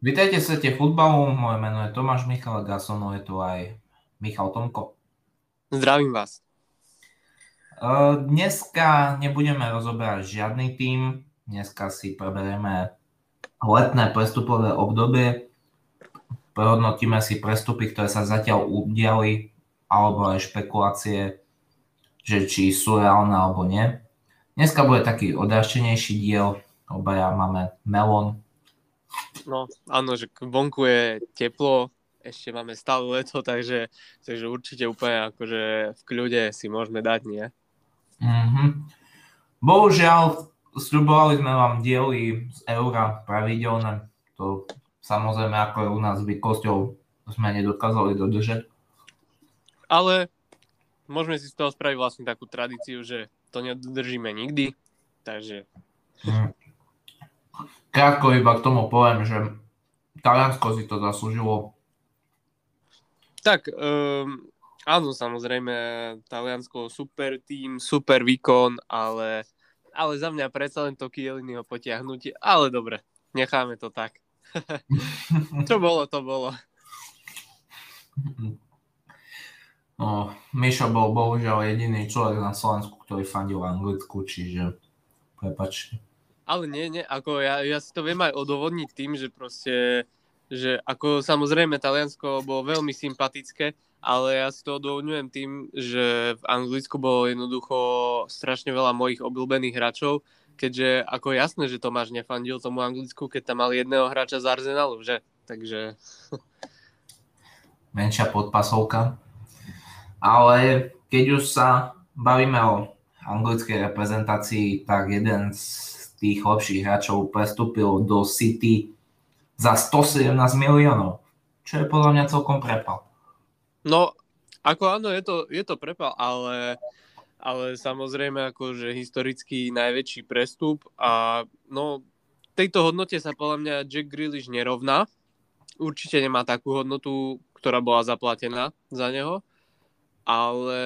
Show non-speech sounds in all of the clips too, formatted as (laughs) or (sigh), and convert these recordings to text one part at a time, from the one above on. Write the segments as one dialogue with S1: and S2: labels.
S1: Vítajte v svete futbalu, moje meno je Tomáš Michal a so mnou je tu aj Michal Tomko.
S2: Zdravím vás.
S1: Dneska nebudeme rozoberať žiadny tým, dneska si preberieme letné prestupové obdobie, prehodnotíme si prestupy, ktoré sa zatiaľ udiali, alebo aj špekulácie, že či sú reálne alebo nie. Dneska bude taký odráštenejší diel, obaja máme melón.
S2: No, áno, že vonku je teplo, ešte máme stále leto, takže, takže určite úplne akože v kľude si môžeme dať, nie?
S1: Mm-hmm. Bohužiaľ, sľubovali sme vám diely z eura pravidelné. To samozrejme, ako je u nás zvykosťou, sme nedokázali dodržať.
S2: Ale môžeme si z toho spraviť vlastne takú tradíciu, že to nedodržíme nikdy, takže... Mm.
S1: Krátko iba k tomu poviem, že Taliansko si to zaslúžilo
S2: tak, um, áno, samozrejme, Taliansko super tým, super výkon, ale, ale za mňa predsa len to Kieliniho potiahnutie, ale dobre, necháme to tak. (laughs) Čo bolo, to bolo.
S1: No, Mišo bol bohužiaľ jediný človek na Slovensku, ktorý fandil Anglicku, čiže prepačte.
S2: Ale nie, nie, ako ja, ja si to viem aj odovodniť tým, že proste že ako samozrejme Taliansko bolo veľmi sympatické, ale ja si to odôvodňujem tým, že v Anglicku bolo jednoducho strašne veľa mojich obľúbených hráčov, keďže ako jasné, že Tomáš nefandil tomu Anglicku, keď tam mal jedného hráča z Arsenalu, že? Takže... (laughs)
S1: Menšia podpasovka. Ale keď už sa bavíme o anglickej reprezentácii, tak jeden z tých lepších hráčov prestúpil do City za 117 miliónov, čo je podľa mňa celkom prepal.
S2: No, ako áno, je to, je to prepal, ale, ale samozrejme akože historicky najväčší prestup a no, tejto hodnote sa podľa mňa Jack Grealish nerovná. Určite nemá takú hodnotu, ktorá bola zaplatená za neho, ale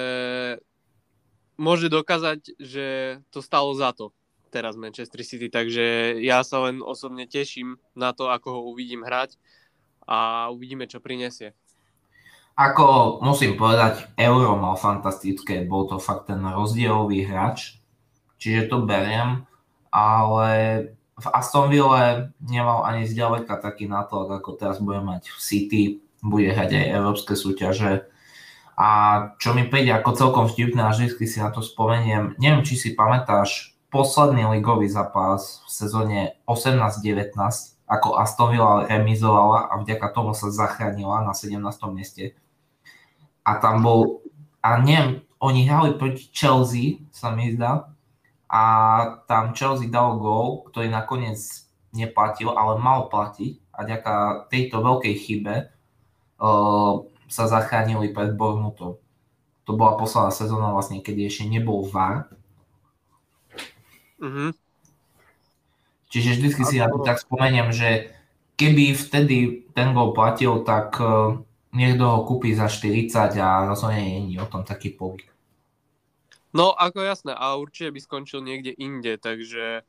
S2: môže dokázať, že to stalo za to teraz Manchester City, takže ja sa len osobne teším na to, ako ho uvidím hrať a uvidíme, čo prinesie.
S1: Ako musím povedať, Euro mal fantastické, bol to fakt ten rozdielový hráč, čiže to beriem, ale v Aston Ville nemal ani zďaleka taký nátlak, ako teraz bude mať v City, bude hrať aj európske súťaže. A čo mi príde ako celkom vtipné, a vždy si na to spomeniem, neviem, či si pamätáš, posledný ligový zápas v sezóne 18-19, ako Aston Villa remizovala a vďaka tomu sa zachránila na 17. mieste. A tam bol, a neviem, oni hrali proti Chelsea, sa mi zdá, a tam Chelsea dal gól, ktorý nakoniec neplatil, ale mal platiť a vďaka tejto veľkej chybe uh, sa zachránili pred Bournemouthom. To bola posledná sezóna vlastne, keď ešte nebol VAR Mm-hmm. Čiže vždy si to tak spomeniem, že keby vtedy ten gol platil, tak uh, niekto ho kúpi za 40 a rozhodne nie je o tom taký povyk.
S2: No, ako jasné, a určite by skončil niekde inde, takže,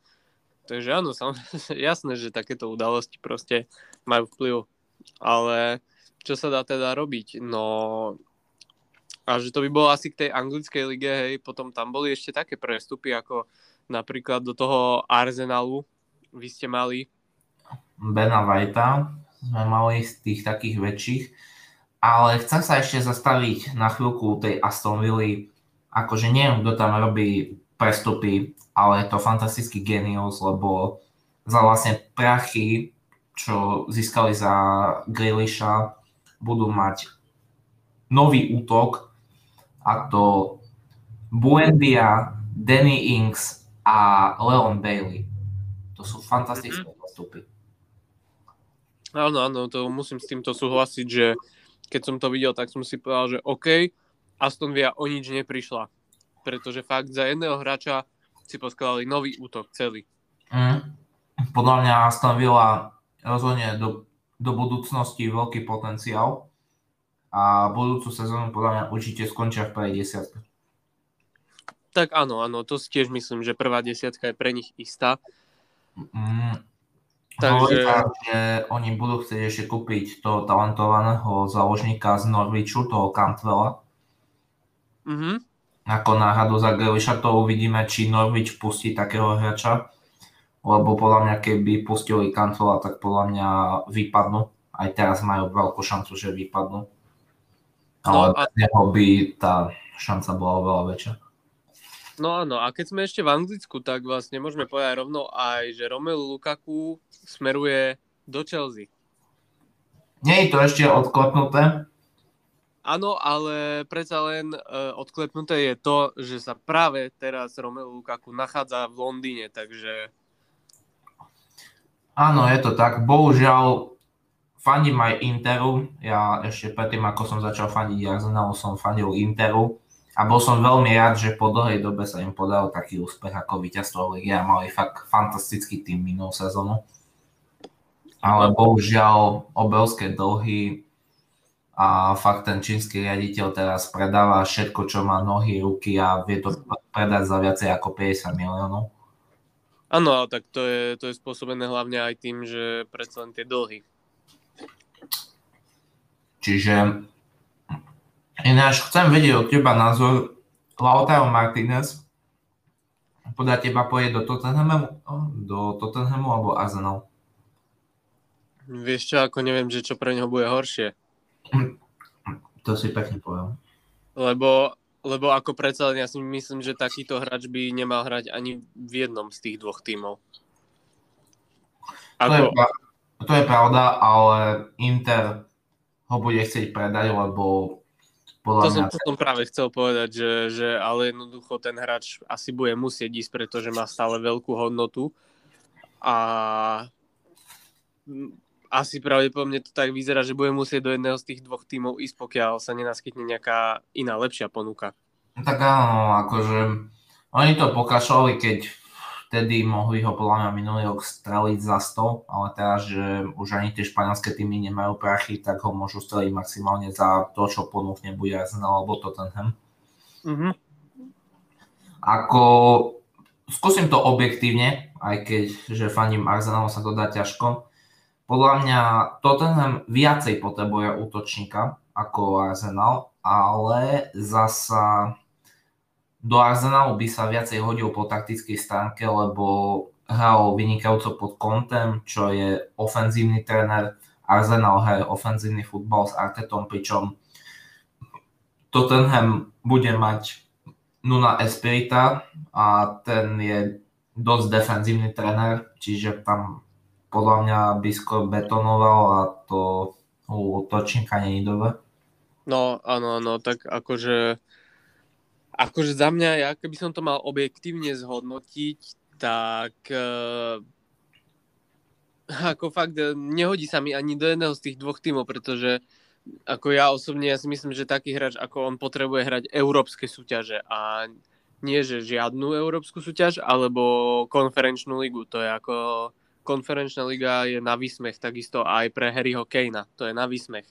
S2: takže áno, samozrejme, (laughs) jasné, že takéto udalosti proste majú vplyv. Ale čo sa dá teda robiť? No, a že to by bolo asi k tej anglickej lige, hej, potom tam boli ešte také prestupy ako napríklad do toho Arsenalu. Vy ste mali?
S1: Bena Whitea sme mali z tých takých väčších, ale chcem sa ešte zastaviť na chvíľku tej Aston Villa, akože neviem, kto tam robí prestupy, ale je to fantastický genius, lebo za vlastne prachy, čo získali za Grealisha, budú mať nový útok a to Buendia, Danny Ings, a Leon Bailey. To sú fantastické mm-hmm. postupy.
S2: Áno, áno, to musím s týmto súhlasiť, že keď som to videl, tak som si povedal, že OK, Aston Villa o nič neprišla. Pretože fakt za jedného hráča si poskladali nový útok celý.
S1: Mm. Podľa mňa Aston Villa rozhodne do, do budúcnosti veľký potenciál a budúcu sezónu podľa mňa určite skončia v prvej desiatke.
S2: Tak áno, áno, to si tiež myslím, že prvá desiatka je pre nich istá.
S1: Mm, Takže... Hovorí že oni budú chcieť ešte kúpiť toho talentovaného záložníka z Norwichu, toho Cantwella. Mm-hmm. Ako náhadu za Grealisha to uvidíme, či Norwich pustí takého hráča, lebo podľa mňa keby pustili Cantwella, tak podľa mňa vypadnú. Aj teraz majú veľkú šancu, že vypadnú. Ale no, a... neho by tá šanca bola oveľa väčšia.
S2: No áno, a keď sme ešte v Anglicku, tak vlastne môžeme povedať rovno aj, že Romelu Lukaku smeruje do Chelsea.
S1: Nie je to ešte odklepnuté?
S2: Áno, ale predsa len uh, odklepnuté je to, že sa práve teraz Romelu Lukaku nachádza v Londýne, takže...
S1: Áno, je to tak. Bohužiaľ, fandím aj Interu. Ja ešte predtým, ako som začal fandiť Arsenalu, som fandil Interu a bol som veľmi rád, že po dlhej dobe sa im podal taký úspech ako víťazstvo Ligy a mali fakt fantastický tým minulú sezónu. Ale bohužiaľ obrovské dlhy a fakt ten čínsky riaditeľ teraz predáva všetko, čo má nohy, ruky a vie to predať za viacej ako 50 miliónov.
S2: Áno, tak to je, to je spôsobené hlavne aj tým, že predsa len tie dlhy.
S1: Čiže Ináč chcem vedieť od teba názor Lautaro Martinez. Podľa teba pôjde do Tottenhamu, do Tottenhamu alebo Arsenal?
S2: Vieš čo, ako neviem, že čo pre neho bude horšie.
S1: To si pekne povedal.
S2: Lebo, lebo ako predsa ja si myslím, že takýto hráč by nemal hrať ani v jednom z tých dvoch tímov.
S1: Ako... To, je, to je pravda, ale Inter ho bude chcieť predať, lebo
S2: podľa to, mňa... som, to som práve chcel povedať, že, že ale jednoducho ten hráč asi bude musieť ísť, pretože má stále veľkú hodnotu a asi pravdepodobne to tak vyzerá, že bude musieť do jedného z tých dvoch tímov ísť, pokiaľ sa nenaskytne nejaká iná lepšia ponuka.
S1: Tak áno, akože oni to pokašovali, keď vtedy mohli ho podľa mňa minulý rok streliť za 100, ale teraz, že už ani tie španielské týmy nemajú prachy, tak ho môžu streliť maximálne za to, čo ponúkne bude Arsenal alebo Tottenham. Mm-hmm. Ako, skúsim to objektívne, aj keď, že faním Arsenalu sa to dá ťažko. Podľa mňa Tottenham viacej potrebuje útočníka ako Arsenal, ale zasa do Arsenalu by sa viacej hodil po taktickej stránke, lebo hral vynikajúco pod kontem, čo je ofenzívny tréner. Arsenal hraje ofenzívny futbal s Artetom, pričom Tottenham bude mať Nuna Espirita a ten je dosť defenzívny tréner, čiže tam podľa mňa by skôr betonoval a to u točníka není dobre.
S2: No, áno, áno, tak akože Akože za mňa, ja keby som to mal objektívne zhodnotiť, tak uh, ako fakt eh, nehodí sa mi ani do jedného z tých dvoch tímov, pretože ako ja osobne, ja si myslím, že taký hráč ako on potrebuje hrať európske súťaže a nie, že žiadnu európsku súťaž, alebo konferenčnú ligu. To je ako konferenčná liga je na výsmech, takisto aj pre Harryho Kanea. To je na výsmech.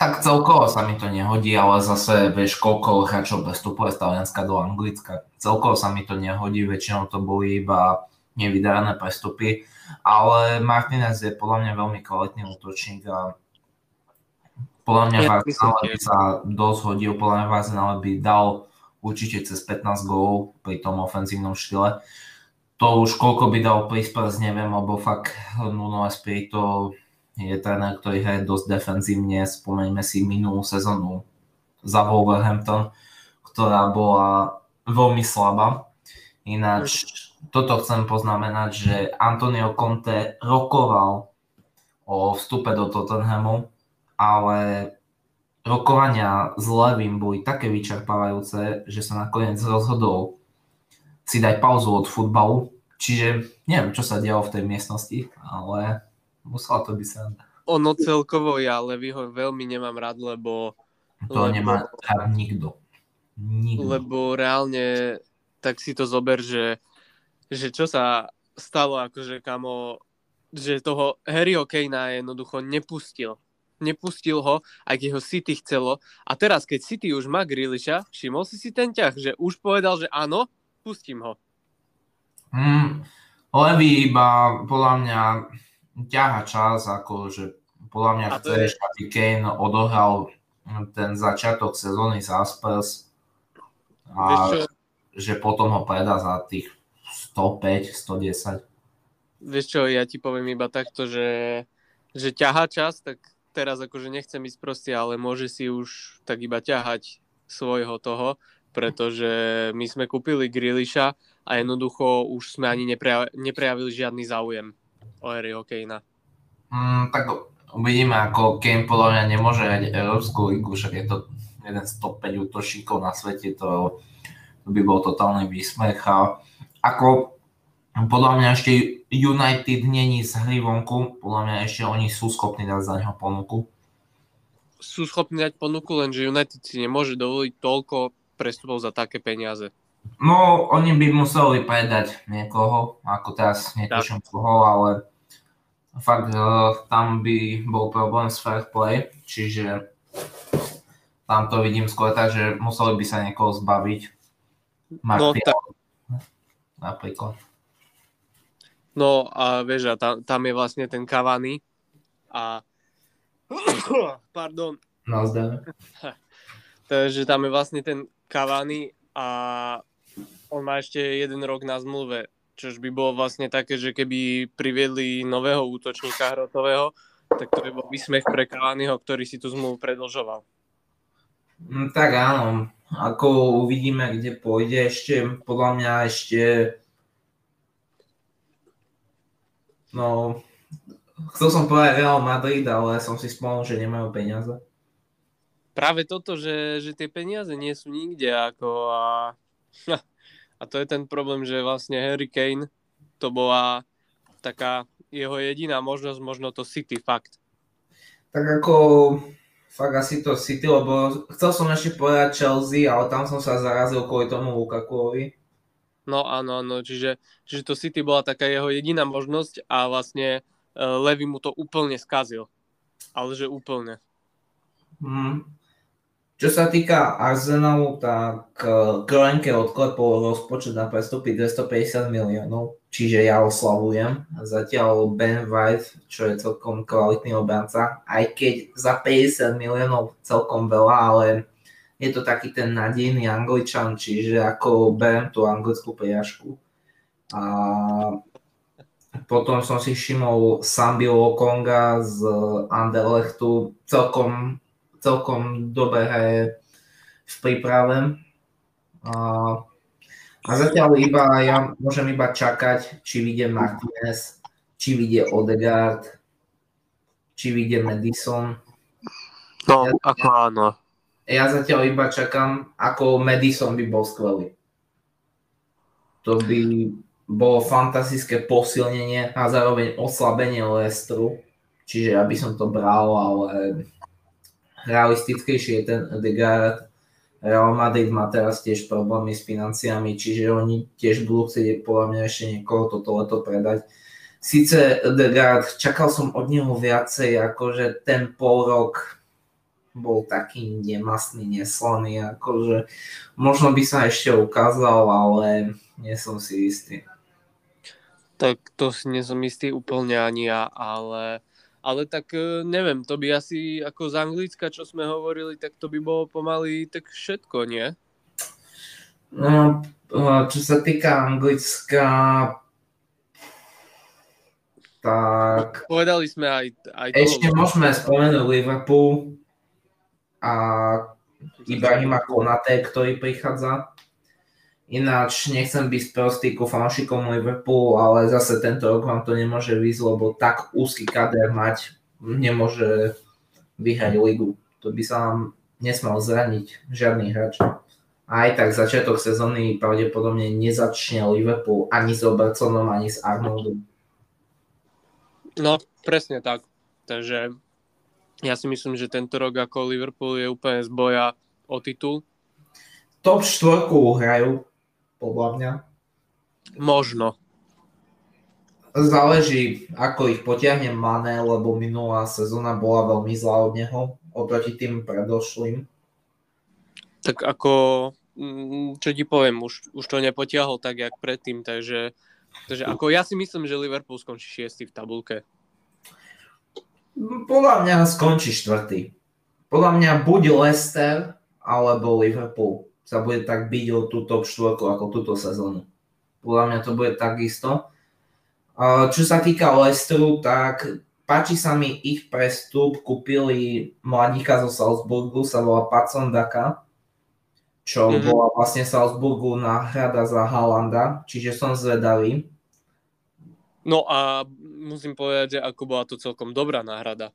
S1: Tak celkovo sa mi to nehodí, ale zase vieš, koľko hráčov prestupuje z Talianska do Anglicka. Celkovo sa mi to nehodí, väčšinou to boli iba nevydarené prestupy, ale Martinez je podľa mňa veľmi kvalitný útočník a podľa mňa ja, by sa dosť hodil, podľa mňa Arsenal by dal určite cez 15 gólov pri tom ofenzívnom štýle. To už koľko by dal Prispers, neviem, lebo fakt Nuno Espirito je tréner, ktorý hraje dosť defenzívne. Spomeňme si minulú sezónu za Wolverhampton, ktorá bola veľmi slabá. Ináč toto chcem poznamenať, že Antonio Conte rokoval o vstupe do Tottenhamu, ale rokovania s Levým boli také vyčerpávajúce, že sa nakoniec rozhodol si dať pauzu od futbalu. Čiže neviem, čo sa dialo v tej miestnosti, ale Musela to byť sranda.
S2: Ono celkovo ja Levyho veľmi nemám rád, lebo...
S1: To lebo, nemá rád nikto. nikto.
S2: Lebo reálne tak si to zober, že, že čo sa stalo, akože kamo, že toho Harryho Kanea jednoducho nepustil. Nepustil ho, aj keď ho City chcelo. A teraz, keď City už má Grealisha, všimol si si ten ťah, že už povedal, že áno, pustím ho.
S1: Mm, Levy iba podľa mňa ťaha čas, ako že podľa mňa chceš,
S2: je-
S1: aby Kane odohral ten začiatok sezóny za Spurs a že potom ho predá za tých 105, 110.
S2: vieš čo, ja ti poviem iba takto, že, že ťahá čas, tak teraz akože nechcem ísť proste, ale môže si už tak iba ťahať svojho toho, pretože my sme kúpili Grilliša a jednoducho už sme ani nepreja- neprejavili žiadny záujem o Harryho Kanea.
S1: Mm, tak uvidíme, ako Kane podľa mňa nemôže hrať Európsku ligu, však je to jeden z top 5 útočníkov na svete, to, to by bol totálny výsmech. A ako podľa mňa ešte United není z hry vonku, podľa mňa ešte oni sú schopní dať za neho ponuku.
S2: Sú schopní dať ponuku, lenže United si nemôže dovoliť toľko prestupov za také peniaze.
S1: No, oni by museli predať niekoho, ako teraz netuším koho, ale fakt uh, tam by bol problém s fair play, čiže tam to vidím skôr tak, že museli by sa niekoho zbaviť.
S2: No,
S1: Martial, napríklad.
S2: No a vieš, a tam, tam je vlastne ten Cavani a (coughs) pardon,
S1: Nazdar. (laughs)
S2: takže tam je vlastne ten Cavani a on má ešte jeden rok na zmluve, čož by bolo vlastne také, že keby priviedli nového útočníka hrotového, tak to by bol výsmech pre Cavaniho, ktorý si tú zmluvu predlžoval.
S1: Mm, Tak áno, ako uvidíme, kde pôjde ešte, podľa mňa ešte no chcel som povedať Real Madrid, ale som si spomenul, že nemajú peniaze.
S2: Práve toto, že, že tie peniaze nie sú nikde ako a, a to je ten problém, že vlastne Harry Kane to bola taká jeho jediná možnosť, možno to City fakt.
S1: Tak ako fakt asi to City, lebo chcel som ešte povedať Chelsea, ale tam som sa zarazil kvôli tomu Lukakuovi.
S2: No áno, áno, čiže, čiže to City bola taká jeho jediná možnosť a vlastne uh, Levy mu to úplne skazil. Ale že úplne.
S1: Hmm. Čo sa týka Arsenalu, tak uh, Kroenke odklepol rozpočet na prestupy 250 miliónov, čiže ja oslavujem. Zatiaľ Ben White, čo je celkom kvalitný obranca, aj keď za 50 miliónov celkom veľa, ale je to taký ten nadejný angličan, čiže ako berem tú anglickú priažku. A potom som si všimol Sambi Lokonga z Anderlechtu, celkom celkom dobre hraje v príprave. A, a zatiaľ iba ja môžem iba čakať, či vyjde Martinez, či vyjde Odegaard, či vyjde Madison.
S2: No, ja, ako áno.
S1: Ja zatiaľ iba čakám, ako Madison by bol skvelý. To by bolo fantastické posilnenie a zároveň oslabenie Lestru. Čiže ja by som to bral, ale realistickejší je ten Odegaard. Real Madrid má teraz tiež problémy s financiami, čiže oni tiež budú chcieť podľa mňa ešte niekoho toto leto predať. Sice Odegaard, čakal som od neho viacej, akože ten pol rok bol taký nemastný, neslaný, akože možno by sa ešte ukázal, ale nie som si istý.
S2: Tak to si nie som istý úplne ani ja, ale ale tak e, neviem, to by asi ako z Anglicka, čo sme hovorili, tak to by bolo pomaly tak všetko, nie?
S1: No, čo sa týka Anglicka, tak...
S2: Povedali sme aj... aj
S1: Ešte toho, môžeme spomenúť Liverpool a Ibrahima Konate, ktorý prichádza. Ináč nechcem byť sprostý ku fanšikom Liverpoolu, ale zase tento rok vám to nemôže výsť, lebo tak úzky kader mať nemôže vyhrať ligu. To by sa vám nesmal zraniť žiadny hráč. A aj tak začiatok sezóny pravdepodobne nezačne Liverpool ani s Robertsonom, ani s Arnoldom.
S2: No, presne tak. Takže ja si myslím, že tento rok ako Liverpool je úplne z boja o titul.
S1: Top štvorku hrajú, podľa mňa.
S2: Možno.
S1: Záleží, ako ich potiahne Mane, lebo minulá sezóna bola veľmi zlá od neho, oproti tým predošlým.
S2: Tak ako, mm, čo ti poviem, už, už to nepotiahol tak, jak predtým, takže, takže ako ja si myslím, že Liverpool skončí šiestý v tabulke.
S1: Podľa mňa skončí štvrtý. Podľa mňa buď Leicester alebo Liverpool sa bude tak byť o tú top štvorku ako túto sezónu. Podľa mňa to bude takisto. Čo sa týka Leicesteru, tak páči sa mi ich prestup. Kúpili mladíka zo Salzburgu, sa volá Patson Daka, čo mm-hmm. bola vlastne Salzburgu náhrada za Halanda, čiže som zvedavý.
S2: No a musím povedať, ako bola to celkom dobrá náhrada.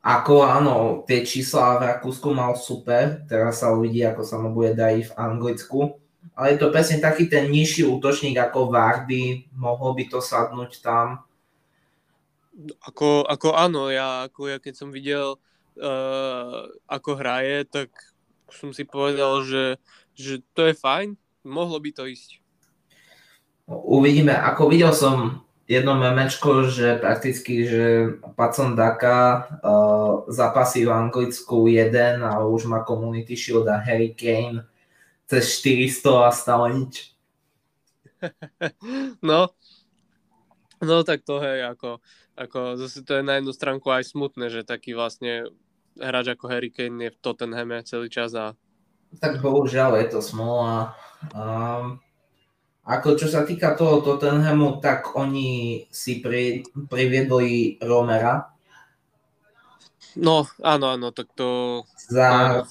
S1: Ako áno, tie čísla v Rakúsku mal super, teraz sa uvidí, ako sa mu bude dať v Anglicku ale je to presne taký ten nižší útočník ako Vardy, mohol by to sadnúť tam.
S2: Ako, ako áno, ja, ako ja keď som videl, uh, ako hraje, tak som si povedal, že, že to je fajn, mohlo by to ísť.
S1: Uvidíme, ako videl som jedno memečko, že prakticky, že Pacon Daka uh, zapasí v Anglicku jeden a už má Community Shield a Harry Kane cez 400 a stále nič. (laughs)
S2: No, no tak to hej, ako, ako zase to je na jednu stránku aj smutné, že taký vlastne hráč ako Harry Kane je v Tottenhame celý čas a...
S1: Tak bohužiaľ je to smola. Um, ako čo sa týka toho Tottenhamu, tak oni si pri, priviedli Romera.
S2: No, áno, áno, tak to...
S1: Za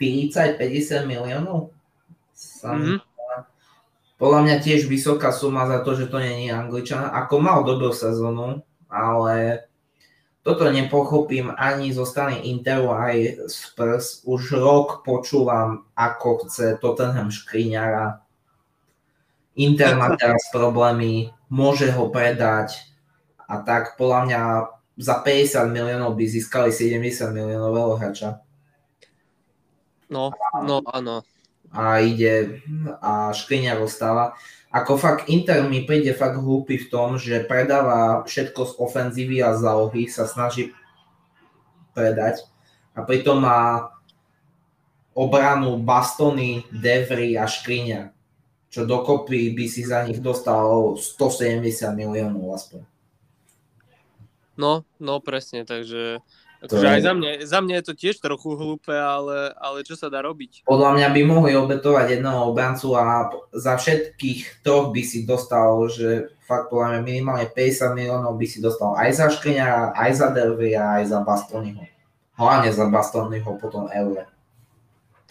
S1: 40-50 miliónov? Mm-hmm. Podľa mňa tiež vysoká suma za to, že to není Angličan. Ako mal dobrú sezónu, ale toto nepochopím ani zo strany Interu aj Spurs. Už rok počúvam, ako chce Tottenham Škriňara. Inter má teraz problémy, môže ho predať a tak podľa mňa za 50 miliónov by získali 70 miliónového hráča.
S2: No, no áno
S1: a ide a Škriňar ostáva. Ako fakt Inter mi príde fakt hlúpy v tom, že predáva všetko z ofenzívy a zálohy, sa snaží predať a pritom má obranu Bastony, Devry a Škriňar, čo dokopy by si za nich dostal 170 miliónov aspoň.
S2: No, no presne, takže Akože aj za mňa, za mňa je to tiež trochu hlúpe, ale, ale čo sa dá robiť?
S1: Podľa mňa by mohli obetovať jedného obrancu a za všetkých troch by si dostal, že fakt podľa mňa minimálne 50 miliónov by si dostal aj za Škriňara, aj za Dervia, aj za Bastonyho. Hlavne za Bastonyho potom eure.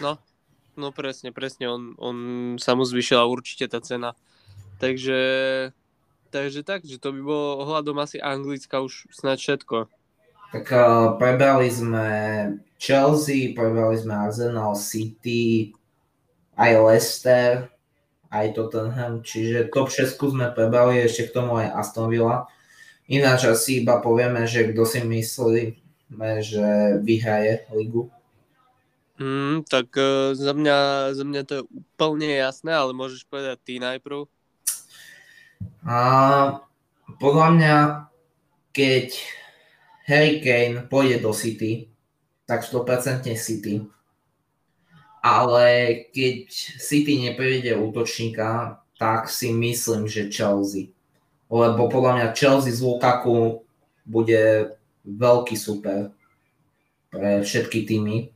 S2: No, no presne, presne, on, on sa mu zvyšila určite tá cena. Takže, takže tak, že to by bolo ohľadom asi Anglicka už snad všetko.
S1: Tak uh, prebrali sme Chelsea, prebrali sme Arsenal City, aj Leicester, aj Tottenham, čiže top 6 sme prebrali, ešte k tomu aj Aston Villa. Ináč asi iba povieme, že kto si myslíme, že vyhraje ligu.
S2: Mm, tak uh, za, mňa, za mňa to je úplne jasné, ale môžeš povedať ty najprv.
S1: A, podľa mňa, keď Harry Kane pôjde do City, tak 100% City. Ale keď City neprejde útočníka, tak si myslím, že Chelsea. Lebo podľa mňa Chelsea z Lukaku bude veľký super pre všetky týmy.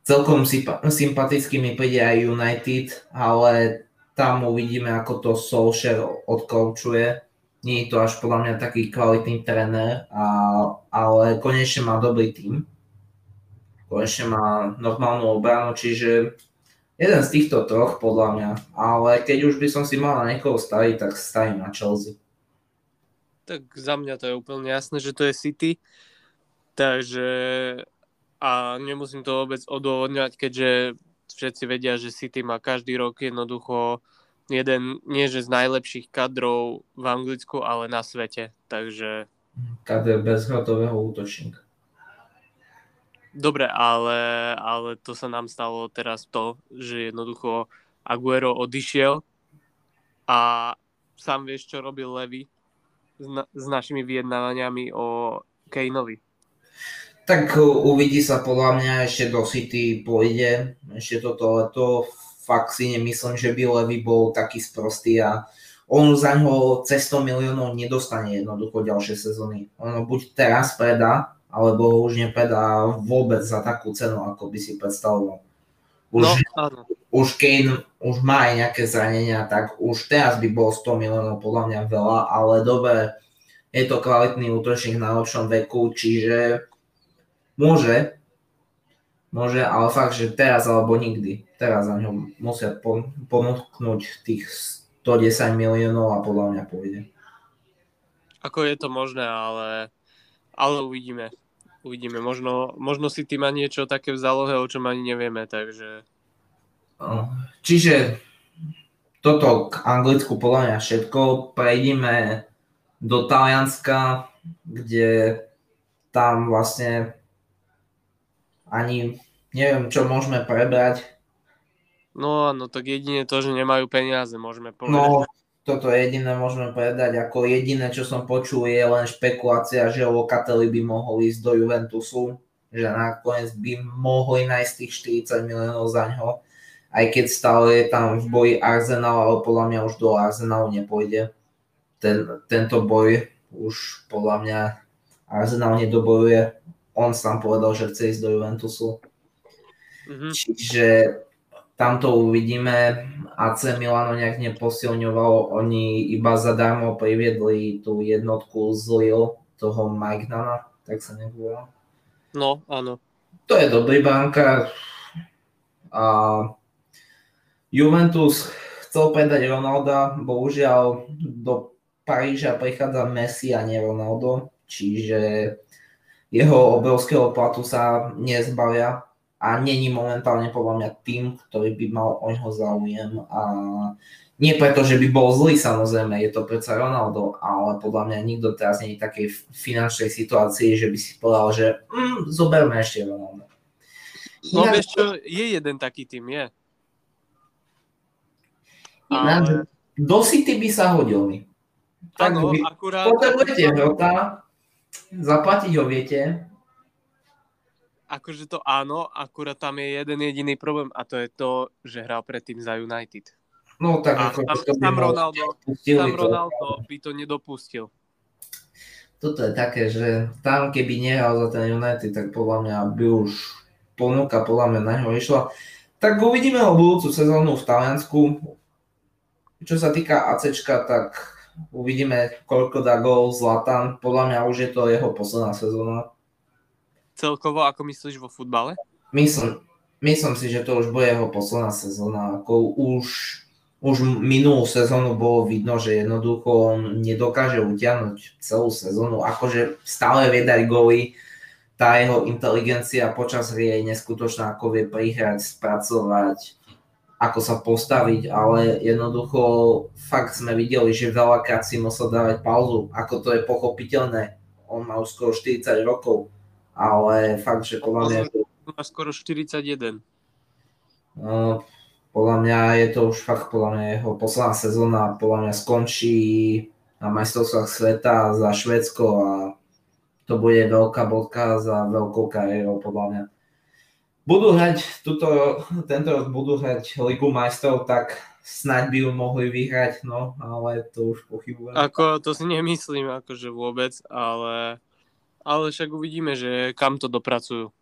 S1: Celkom sympaticky mi príde aj United, ale tam uvidíme, ako to Solskjaer odkoučuje nie je to až podľa mňa taký kvalitný tréner, a, ale konečne má dobrý tým. Konečne má normálnu obranu, čiže jeden z týchto troch podľa mňa. Ale keď už by som si mal na niekoho staviť, tak stavím na Chelsea.
S2: Tak za mňa to je úplne jasné, že to je City. Takže a nemusím to vôbec odôvodňovať, keďže všetci vedia, že City má každý rok jednoducho jeden, nie že z najlepších kadrov v Anglicku, ale na svete, takže...
S1: Kader bezhrotového útočníka.
S2: Dobre, ale, ale to sa nám stalo teraz to, že jednoducho Aguero odišiel a sám vieš, čo robil Levy s, na, s našimi vyjednávaniami o Kaneovi.
S1: Tak uvidí sa podľa mňa ešte do City pôjde, ešte toto leto fakt si nemyslím, že by Levy bol taký sprostý a on za ňo cez 100 miliónov nedostane jednoducho ďalšie sezóny. On buď teraz predá, alebo už nepredá vôbec za takú cenu, ako by si predstavoval. Už, no, áno. už Kane už má aj nejaké zranenia, tak už teraz by bolo 100 miliónov podľa mňa veľa, ale dobre, je to kvalitný útočník na lepšom veku, čiže môže, môže, ale fakt, že teraz alebo nikdy. Teraz za ňom musia ponúknuť tých 110 miliónov a podľa mňa pôjde.
S2: Ako je to možné, ale, ale uvidíme uvidíme. Možno, možno si ty má niečo také v zálohe, o čom ani nevieme, takže...
S1: Čiže toto k Anglicku podľa mňa všetko. Prejdime do Talianska, kde tam vlastne ani neviem, čo môžeme prebrať.
S2: No áno, tak jedine to, že nemajú peniaze, môžeme povedať.
S1: No, toto jediné môžeme povedať, ako jediné, čo som počul, je len špekulácia, že Locatelli by mohol ísť do Juventusu, že nakoniec by mohli nájsť tých 40 miliónov za ňo, aj keď stále je tam v boji Arsenal, ale podľa mňa už do Arsenalu nepôjde. Ten, tento boj už podľa mňa Arsenal nedobojuje. On sám povedal, že chce ísť do Juventusu. Mm-hmm. Čiže tam to uvidíme. AC Milano nejak neposilňovalo, oni iba zadarmo priviedli tú jednotku z Lille, toho Magnana, tak sa nevolá.
S2: No, áno.
S1: To je dobrý banka. A Juventus chcel predať Ronalda, bohužiaľ do Paríža prichádza Messi a nie Ronaldo, čiže jeho obrovského platu sa nezbavia a není momentálne podľa mňa tým, ktorý by mal o ňoho záujem a nie preto, že by bol zlý samozrejme, je to predsa Ronaldo, ale podľa mňa nikto teraz nie je v takej finančnej situácii, že by si povedal, že mm, zoberme ešte Ronaldo.
S2: No Inak... vieš čo, je jeden taký tým, je.
S1: Inak, ale... do City by sa hodil mi. Tak ano, akurát... Potrebujete Hrota, zaplatiť ho viete,
S2: akože to áno, akurát tam je jeden jediný problém a to je to, že hral predtým za United.
S1: No tak a ako
S2: tam, tam, Ronaldo, tam Ronaldo by to nedopustil.
S1: Toto je také, že tam keby nehral za ten United, tak podľa mňa by už ponuka podľa mňa na ňo išla. Tak uvidíme o budúcu sezónu v Taliansku. Čo sa týka ACčka, tak uvidíme, koľko dá gol Zlatan. Podľa mňa už je to jeho posledná sezóna
S2: celkovo, ako myslíš vo futbale?
S1: Myslím, myslím si, že to už bude jeho posledná sezóna. Ako už, už minulú sezónu bolo vidno, že jednoducho on nedokáže utiahnuť celú sezónu. Akože stále vie dať góly, tá jeho inteligencia počas hry je neskutočná, ako vie prihrať, spracovať, ako sa postaviť, ale jednoducho fakt sme videli, že veľakrát si musel dávať pauzu, ako to je pochopiteľné. On má už skoro 40 rokov ale fakt, že podľa mňa...
S2: Má skoro 41.
S1: No, podľa mňa je to už fakt podľa mňa jeho posledná sezóna, podľa mňa skončí na majstrovstvách sveta za Švedsko a to bude veľká bodka za veľkou kariérou podľa mňa. Budú hrať, tuto, tento rok budú hrať Ligu majstrov, tak snáď by ju mohli vyhrať, no, ale to už pochybujem.
S2: Ako, to si nemyslím akože vôbec, ale ale však uvidíme, že kam to dopracujú.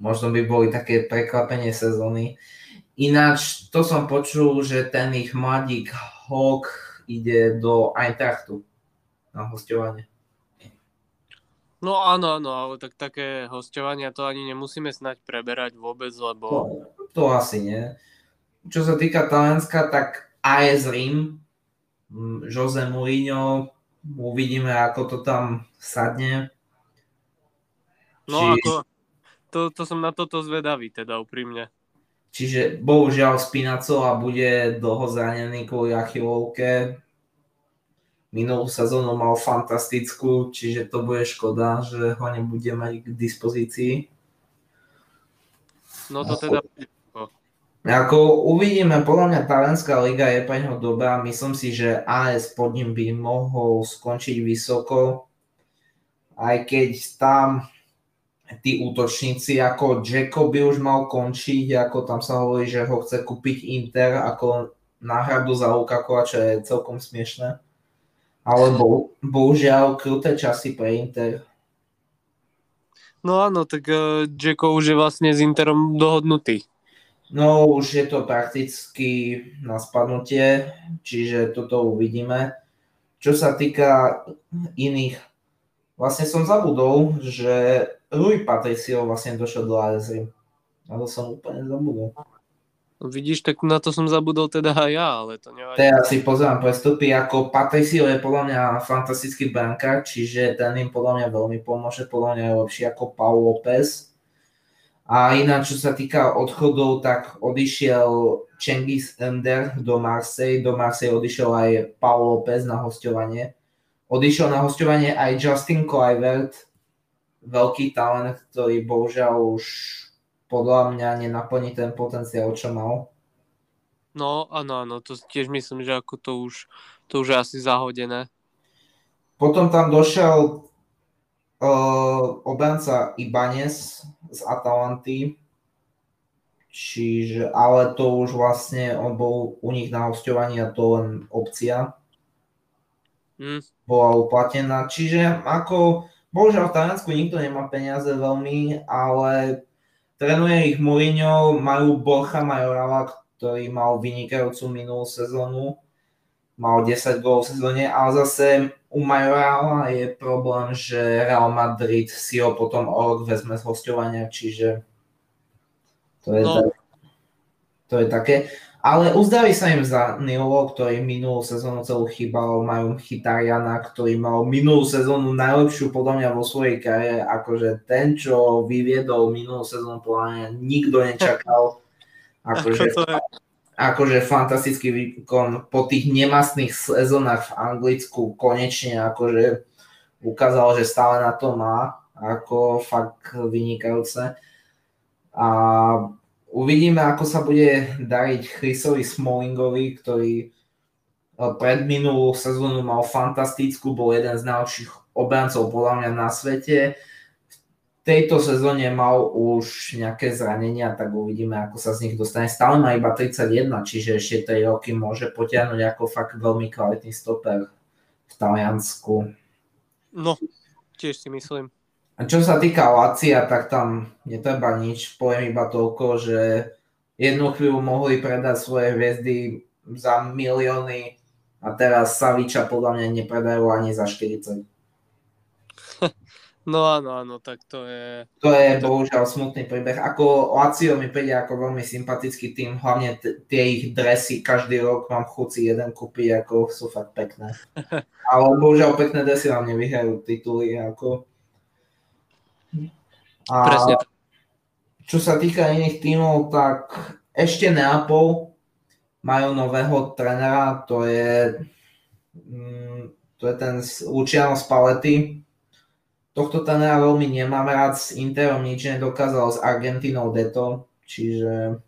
S1: Možno by boli také prekvapenie sezóny. Ináč, to som počul, že ten ich mladík Hawk ide do Eintrachtu na hostovanie.
S2: No áno, áno, ale tak také hostovania to ani nemusíme snať preberať vôbec, lebo...
S1: To, to asi nie. Čo sa týka Talianska, tak AS Rim, Jose Mourinho, uvidíme, ako to tam sadne.
S2: No Či... ako, to, to som na toto zvedavý, teda úprimne.
S1: Čiže bohužiaľ Spinacova bude dlho zranený kvôli Achillovke. Minulú sezónu mal fantastickú, čiže to bude škoda, že ho nebude mať k dispozícii.
S2: No to teda...
S1: Ako uvidíme, podľa mňa Talianská liga je pre neho dobrá. Myslím si, že AS pod ním by mohol skončiť vysoko. Aj keď tam tí útočníci, ako Jacko by už mal končiť, ako tam sa hovorí, že ho chce kúpiť Inter ako náhradu za Lukaku, čo je celkom smiešné. Ale bo, bohužiaľ kruté časy pre Inter.
S2: No áno, tak uh, Jacko už je vlastne s Interom dohodnutý.
S1: No už je to prakticky na spadnutie, čiže toto uvidíme. Čo sa týka iných, vlastne som zabudol, že Rui Patricio vlastne došiel do ASR. Na to som úplne zabudol.
S2: Vidíš, tak na to som zabudol teda aj ja, ale to nevadí.
S1: Teraz si pozerám prestupy, ako Patricio je podľa mňa fantastický brankár, čiže ten im podľa mňa veľmi pomôže, podľa mňa je lepší ako Paul López. A ináč, čo sa týka odchodov, tak odišiel Cengiz Ender do Marseille, do Marseille odišiel aj Paul López na hostovanie. Odišiel na hostovanie aj Justin Kluivert, veľký talent, ktorý bohužiaľ už podľa mňa nenaplní ten potenciál, čo mal.
S2: No, áno, áno, to tiež myslím, že ako to už, to už je asi zahodené.
S1: Potom tam došiel uh, obranca Ibanez z Atalanty, čiže, ale to už vlastne on bol u nich na hostovaní a to len opcia mm. bola uplatená. Čiže ako, bohužiaľ v Taliansku nikto nemá peniaze veľmi, ale Trénuje ich Mourinho, majú Borcha Majorala, ktorý mal vynikajúcu minulú sezónu, mal 10 gólov v sezóne, ale zase u Majorala je problém, že Real Madrid si ho potom o rok vezme z hostovania, čiže to je, no. tak, to je také. Ale uzdraví sa im za Nilo, ktorý minulú sezónu celú chýbal, majú Chytariana, ktorý mal minulú sezónu najlepšiu podľa mňa vo svojej kariére, akože ten, čo vyviedol minulú sezónu, podľa mňa nikto nečakal. (laughs) Akože, akože fantastický výkon po tých nemastných sezónach v Anglicku konečne akože ukázal, že stále na to má, ako fakt vynikajúce. A Uvidíme, ako sa bude dariť Chrisovi Smallingovi, ktorý e, pred minulú sezónu mal fantastickú, bol jeden z najlepších obrancov podľa mňa na svete. V tejto sezóne mal už nejaké zranenia, tak uvidíme, ako sa z nich dostane. Stále má iba 31, čiže ešte 3 roky môže potiahnuť ako fakt veľmi kvalitný stoper v Taliansku.
S2: No, tiež si myslím.
S1: A čo sa týka Lacia, tak tam netreba nič. Poviem iba toľko, že jednu chvíľu mohli predať svoje hviezdy za milióny a teraz Saviča podľa mňa nepredajú ani za 40. (laughs)
S2: No áno, áno, tak to je...
S1: To je bohužiaľ smutný príbeh. Ako Lazio mi príde ako veľmi sympatický tým, hlavne t- tie ich dresy, každý rok mám chuť si jeden kúpiť, ako sú fakt pekné. (laughs) Ale bohužiaľ pekné dresy vám nevyhrajú tituly, ako a Presne. Čo sa týka iných tímov, tak ešte Neapol majú nového trenera, to je, mm, to je ten Luciano Spalletti. Tohto trenera veľmi nemáme rád, s Interom nič nedokázal, s Argentinou Deto, čiže...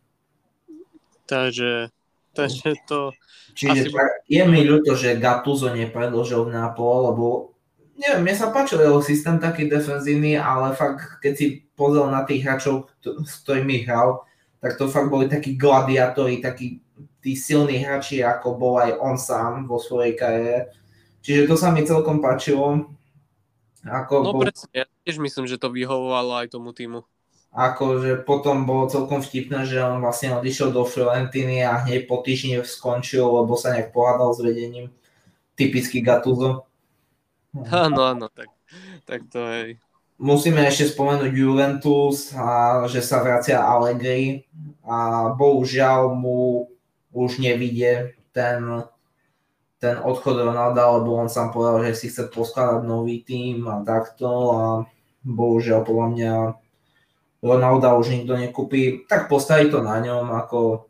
S2: Takže, takže to...
S1: Čiže asi... je mi ľúto, že Gattuso nepredložil v Neapol, lebo neviem, mne sa páčil jeho systém taký defenzívny, ale fakt, keď si pozrel na tých hráčov, s ktorými hral, tak to fakt boli takí gladiátori, takí tí silní hráči, ako bol aj on sám vo svojej kariére. Čiže to sa mi celkom páčilo.
S2: Ako no bol... presne, ja tiež myslím, že to vyhovovalo aj tomu týmu.
S1: Akože potom bolo celkom vtipné, že on vlastne odišiel do Fiorentiny a hneď po týždni skončil, lebo sa nejak pohádal s vedením. Typický Gattuso. (laughs)
S2: Áno, áno, tak, tak to je.
S1: Musíme ešte spomenúť Juventus a že sa vracia Allegri a bohužiaľ mu už nevidie ten, ten odchod Ronalda, lebo on sám povedal, že si chce poskladať nový tým a takto a bohužiaľ podľa mňa Ronalda už nikto nekúpi, tak postaví to na ňom, ako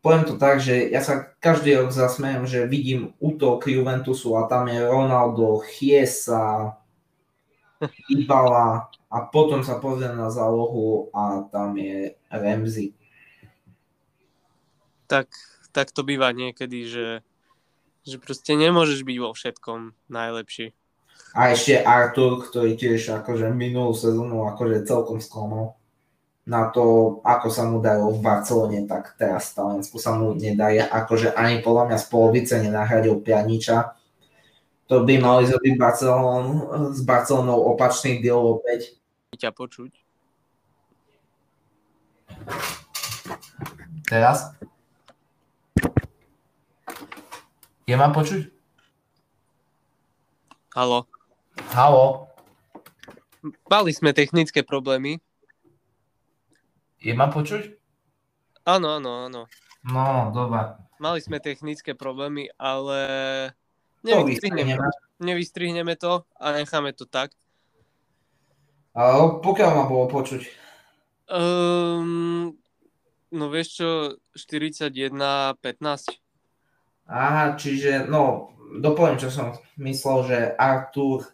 S1: poviem to tak, že ja sa každý rok zasmejem, že vidím útok Juventusu a tam je Ronaldo, Chiesa, Ibala a potom sa pozriem na zálohu a tam je Remzi.
S2: Tak, tak to býva niekedy, že, že proste nemôžeš byť vo všetkom najlepší.
S1: A ešte Artur, ktorý tiež akože minulú sezónu akože celkom sklamal. Na to, ako sa mu dajú v Barcelone, tak teraz v Taliansku sa mu nedaje, akože ani podľa mňa z polovice nenahradil Pianiča. To by mali zrobiť Barcelon, s Barcelonou opačný deal opäť.
S2: Ťa počuť.
S1: Teraz? Je ma počuť?
S2: Halo.
S1: Halo.
S2: Mali sme technické problémy.
S1: Je ma počuť?
S2: Áno, áno, áno.
S1: No, dobre.
S2: Mali sme technické problémy, ale nevystrihneme,
S1: vystrihneme.
S2: nevystrihneme to a necháme to tak.
S1: Ale pokiaľ ma bolo počuť.
S2: Um, no vieš čo, 41-15.
S1: Aha, čiže, no, dopoviem, čo som myslel, že Artur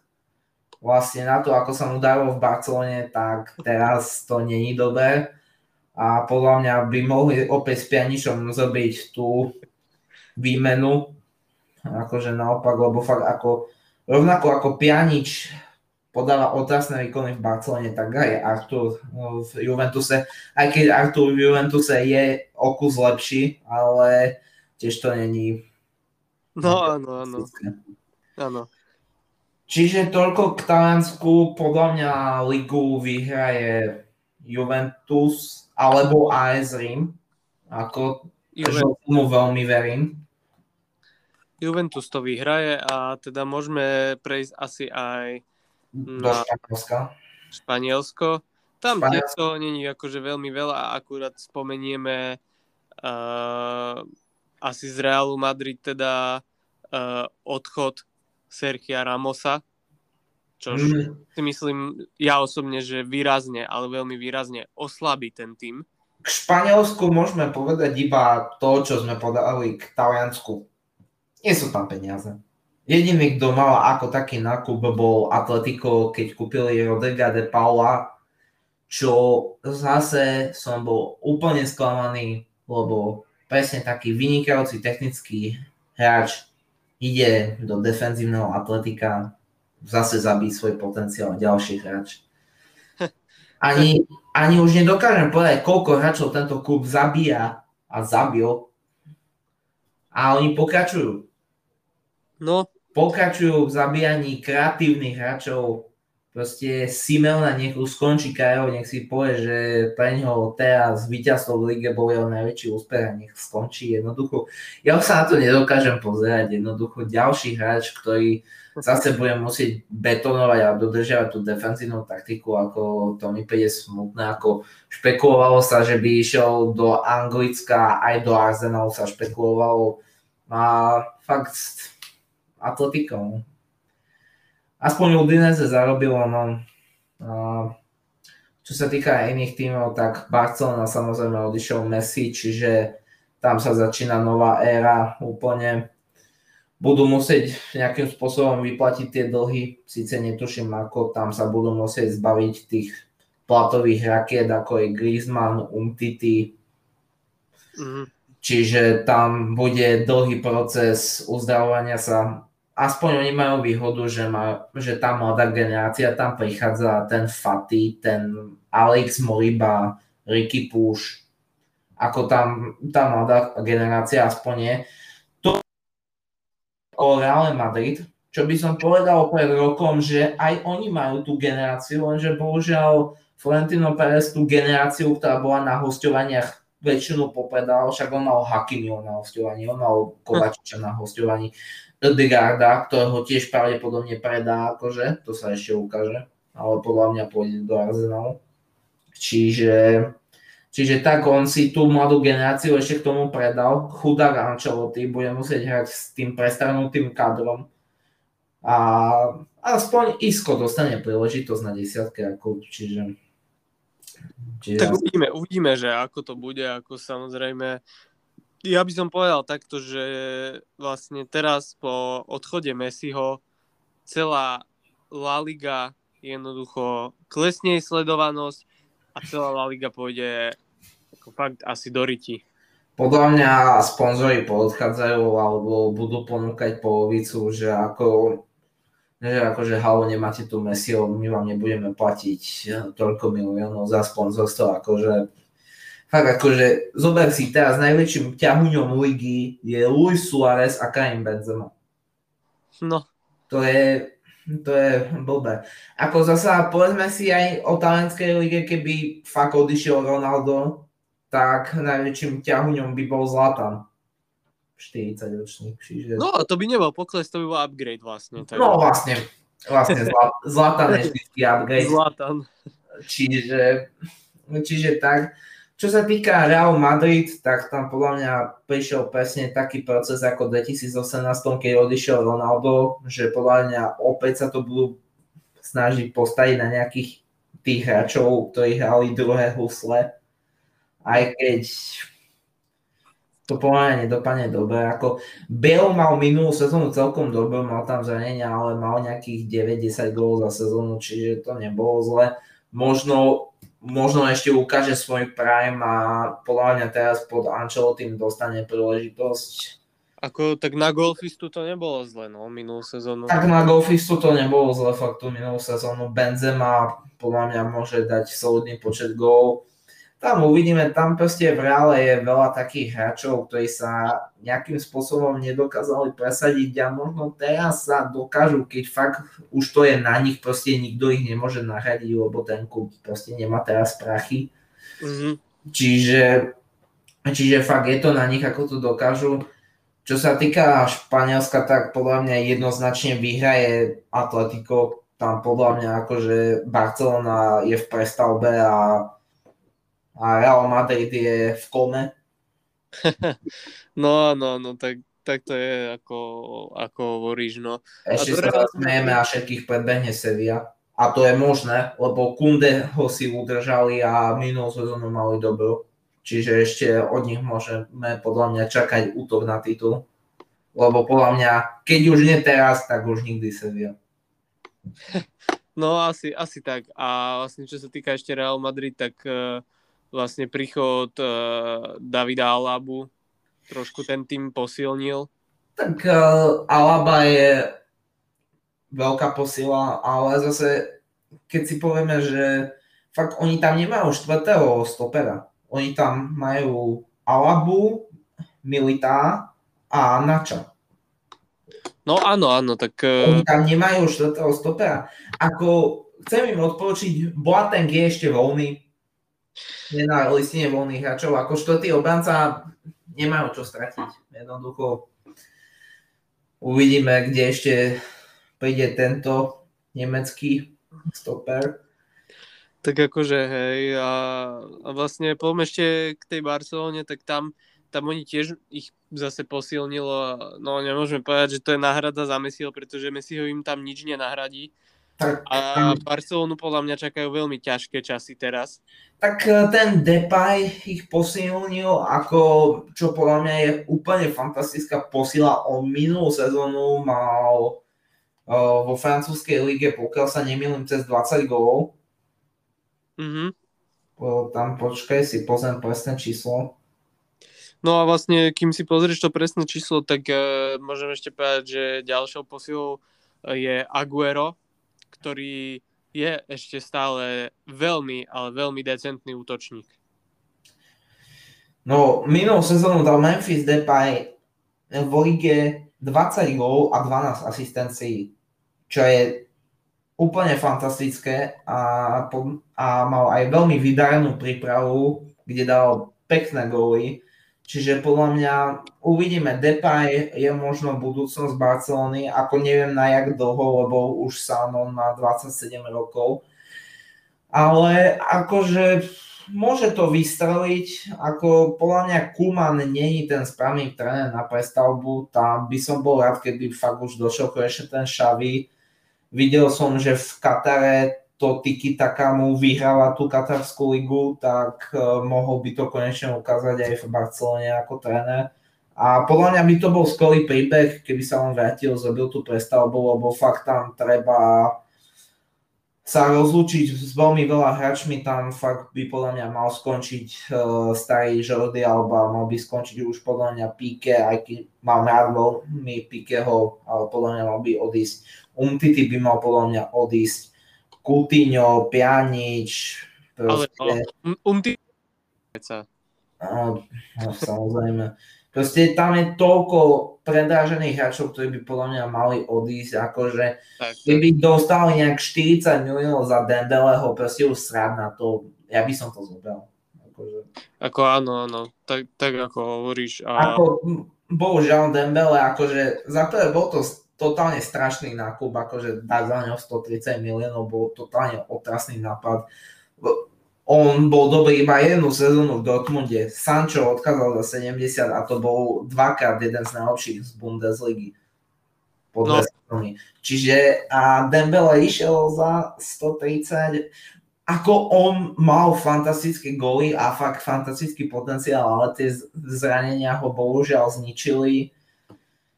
S1: vlastne na to, ako sa mu darilo v Barcelone, tak teraz to není dobré. A podľa mňa by mohli opäť s Pianičom zrobiť tú výmenu. Akože naopak, lebo fakt ako, rovnako ako Pianič podáva otrasné výkony v Barcelone, tak aj Artur no, v Juventuse. Aj keď Artur v Juventuse je o kus lepší, ale tiež to není
S2: No áno, áno, áno.
S1: Čiže toľko k Taliansku, podľa mňa ligu vyhraje Juventus alebo AS Rím. Ako mu veľmi verím.
S2: Juventus to vyhraje a teda môžeme prejsť asi aj
S1: Do
S2: Na-
S1: Španielska.
S2: Španielsko. Tam
S1: Španielsko.
S2: to není akože veľmi veľa a akurát spomenieme uh, asi z Realu Madrid teda uh, odchod Sergia Ramosa, čo
S1: Mm,
S2: si myslím ja osobne, že výrazne, ale veľmi výrazne oslabí ten tým.
S1: K Španielsku môžeme povedať iba to, čo sme podali k Taliansku. Nie sú tam peniaze. Jediný, kto mal ako taký nákup, bol Atletico, keď kúpili Rodriga de Paula, čo zase som bol úplne sklamaný, lebo presne taký vynikajúci technický hráč ide do defenzívneho atletika, zase zabí svoj potenciál ďalší hráč. Ani, ani už nedokážem povedať, koľko hráčov tento klub zabíja a zabil. A oni pokračujú.
S2: No,
S1: Pokračujú v zabíjaní kreatívnych hráčov. Proste Simeona nech už skončí kariéru, nech si povie, že pre neho teraz víťazstvo v lige bol jeho najväčší úspech a nech skončí jednoducho. Ja už sa na to nedokážem pozerať. Jednoducho ďalší hráč, ktorý zase bude musieť betonovať a dodržiavať tú defenzívnu taktiku, ako to mi príde smutné, ako špekulovalo sa, že by išiel do Anglicka, aj do Arsenalu sa špekulovalo a fakt atletikou. Aspoň Udinese zarobilo, no. A čo sa týka iných tímov, tak Barcelona samozrejme odišiel Messi, čiže tam sa začína nová éra úplne budú musieť nejakým spôsobom vyplatiť tie dlhy, síce netuším ako, tam sa budú musieť zbaviť tých platových rakiet, ako je Griezmann, Umtiti,
S2: mhm.
S1: čiže tam bude dlhý proces uzdravovania sa. Aspoň oni majú výhodu, že, má, že tá mladá generácia tam prichádza, ten Fati, ten Alex Moriba, Ricky Puš, ako tam tá mladá generácia aspoň je o Real Madrid, čo by som povedal pred rokom, že aj oni majú tú generáciu, lenže bohužiaľ Florentino Perez tú generáciu, ktorá bola na hostovaniach väčšinu popredal, však on mal Hakimiho na hostovaní, on mal Kovačiča na hostovaní, Ödegaarda, ktorého tiež pravdepodobne predá, akože, to sa ešte ukáže, ale podľa mňa pôjde do Arsenalu. Čiže Čiže tak on si tú mladú generáciu ešte k tomu predal. Chudák Ancelotti bude musieť hrať s tým prestanutým kadrom. A aspoň Isko dostane príležitosť na desiatke, ako, čiže... čiže
S2: Tak uvidíme, uvidíme, že ako to bude, ako samozrejme. Ja by som povedal takto, že vlastne teraz po odchode Messiho celá La Liga jednoducho klesne sledovanosť a celá La Liga pôjde ako fakt asi do riti.
S1: Podľa mňa sponzori poodchádzajú alebo budú ponúkať polovicu, že ako že akože halo, nemáte tu Messiho, my vám nebudeme platiť toľko miliónov za sponzorstvo, akože fakt akože zober si teraz najväčším ťahuňom ligy je Luis Suárez a Karim Benzema.
S2: No.
S1: To je, to je blbé. Ako zasa povedzme si aj o talentskej lige, keby fakt odišiel Ronaldo, tak najväčším ťahuňom by bol Zlatan. 40 ročník. Čiže...
S2: No a to by nebol pokles, to by bol upgrade vlastne.
S1: Tak... No vlastne, vlastne (laughs) Zlatan je vždycky upgrade.
S2: Zlatan.
S1: Čiže, čiže tak. Čo sa týka Real Madrid, tak tam podľa mňa prišiel presne taký proces ako v 2018, keď odišiel Ronaldo, že podľa mňa opäť sa to budú snažiť postaviť na nejakých tých hráčov, ktorí hrali druhé husle. Aj keď to mňa nedopadne dobre. Ako Bale mal minulú sezónu celkom dobre, mal tam zranenia, ale mal nejakých 9-10 gólov za sezónu, čiže to nebolo zle. Možno, možno ešte ukáže svoj prime a podľa mňa teraz pod Ancelotým dostane príležitosť.
S2: Ako, tak na golfistu to nebolo zle, no, minulú sezónu.
S1: Tak na golfistu to nebolo zle, fakt tú minulú sezónu. Benzema podľa mňa môže dať solidný počet gólov tam uvidíme, tam proste v reále je veľa takých hráčov, ktorí sa nejakým spôsobom nedokázali presadiť a možno teraz sa dokážu, keď fakt už to je na nich, proste nikto ich nemôže nahradiť, lebo ten klub proste nemá teraz prachy. Mm-hmm. Čiže, čiže fakt je to na nich, ako to dokážu. Čo sa týka Španielska, tak podľa mňa jednoznačne vyhraje Atletico. Tam podľa mňa akože Barcelona je v prestavbe a a Real Madrid je v kome. (laughs)
S2: no, no, no, tak, tak to je ako, ako hovoríš, no.
S1: Ešte sa Real... smejeme a všetkých predbehne Sevilla. A to je možné, lebo Kunde ho si udržali a minulú sezónu mali dobrú. Čiže ešte od nich môžeme podľa mňa čakať útok na titul. Lebo podľa mňa, keď už nie teraz, tak už nikdy Sevilla. (laughs)
S2: No asi, asi tak. A vlastne čo sa týka ešte Real Madrid, tak uh, vlastne príchod uh, Davida Alabu trošku ten tým posilnil.
S1: Tak uh, Alaba je veľká posila, ale zase keď si povieme, že fakt oni tam nemajú štvrtého stopera. Oni tam majú Alabu, Milita a Nača.
S2: No áno, áno, tak...
S1: Oni tam nemajú štvrtého stopera. Ako chcem im odporučiť, Boateng je ešte voľný, na listine voľných hráčov. Ako štvrtý obranca nemajú čo stratiť. Jednoducho uvidíme, kde ešte príde tento nemecký stoper.
S2: Tak akože hej, a, a vlastne poďme ešte k tej Barcelone, tak tam, tam oni tiež ich zase posilnilo, no nemôžeme povedať, že to je náhrada za Messiho, pretože Messi ho im tam nič nenahradí tak, a Barcelonu podľa mňa čakajú veľmi ťažké časy teraz.
S1: Tak e, ten Depay ich posilnil ako, čo podľa mňa je úplne fantastická posila. On minulú sezónu mal uh, vo francúzskej lige, pokiaľ sa nemýlim, cez 20 gólov. Mm-hmm. Po, tam počkaj si pozriem presné číslo.
S2: No a vlastne, kým si pozrieš to presné číslo, tak uh, môžem ešte povedať, že ďalšou posilou je Aguero, ktorý je ešte stále veľmi, ale veľmi decentný útočník.
S1: No, minulú sezónu dal Memphis Depay v lige 20 gól a 12 asistencií, čo je úplne fantastické a, a mal aj veľmi vydarenú prípravu, kde dal pekné góly Čiže podľa mňa uvidíme, Depay je možno budúcnosť Barcelony, ako neviem na jak dlho, lebo už sám on má 27 rokov. Ale akože môže to vystreliť, ako podľa mňa Kuman není ten správny tréner na prestavbu, tam by som bol rád, keby fakt už došiel konečne ten Xavi. Videl som, že v Katare to Tiki Takamu vyhrala tú katarskú ligu, tak uh, mohol by to konečne ukázať aj v Barcelone ako tréner. A podľa mňa by to bol skvelý príbeh, keby sa on vrátil, zrobil tú prestavbu, lebo fakt tam treba sa rozlúčiť s veľmi veľa hráčmi, tam fakt by podľa mňa mal skončiť uh, starý Jordi Alba, mal by skončiť už podľa mňa Pike, aj keď mám rád veľmi Pikeho, ale podľa mňa mal by odísť. Umtity by mal podľa mňa odísť. Coutinho, Pjanič,
S2: proste... Ale no, Umtity
S1: no, no, samozrejme. Proste tam je toľko predážených hráčov, ktorí by podľa mňa mali odísť, akože tak, keby dostali nejak 40 miliónov za Dembeleho, proste už srad na to, ja by som to zobral.
S2: Akože. Ako áno, áno, tak, tak ako hovoríš. A...
S1: Ako, bohužiaľ Dembele, akože za prvé bol to totálne strašný nákup, akože dať za ňo 130 miliónov bol totálne otrasný nápad on bol dobrý iba jednu sezónu v Dortmunde. Sancho odchádzal za 70 a to bol dvakrát jeden z najlepších z Bundesligy. Po no. Čiže a Dembele išiel za 130. Ako on mal fantastické góly a fakt fantastický potenciál, ale tie zranenia ho bohužiaľ zničili.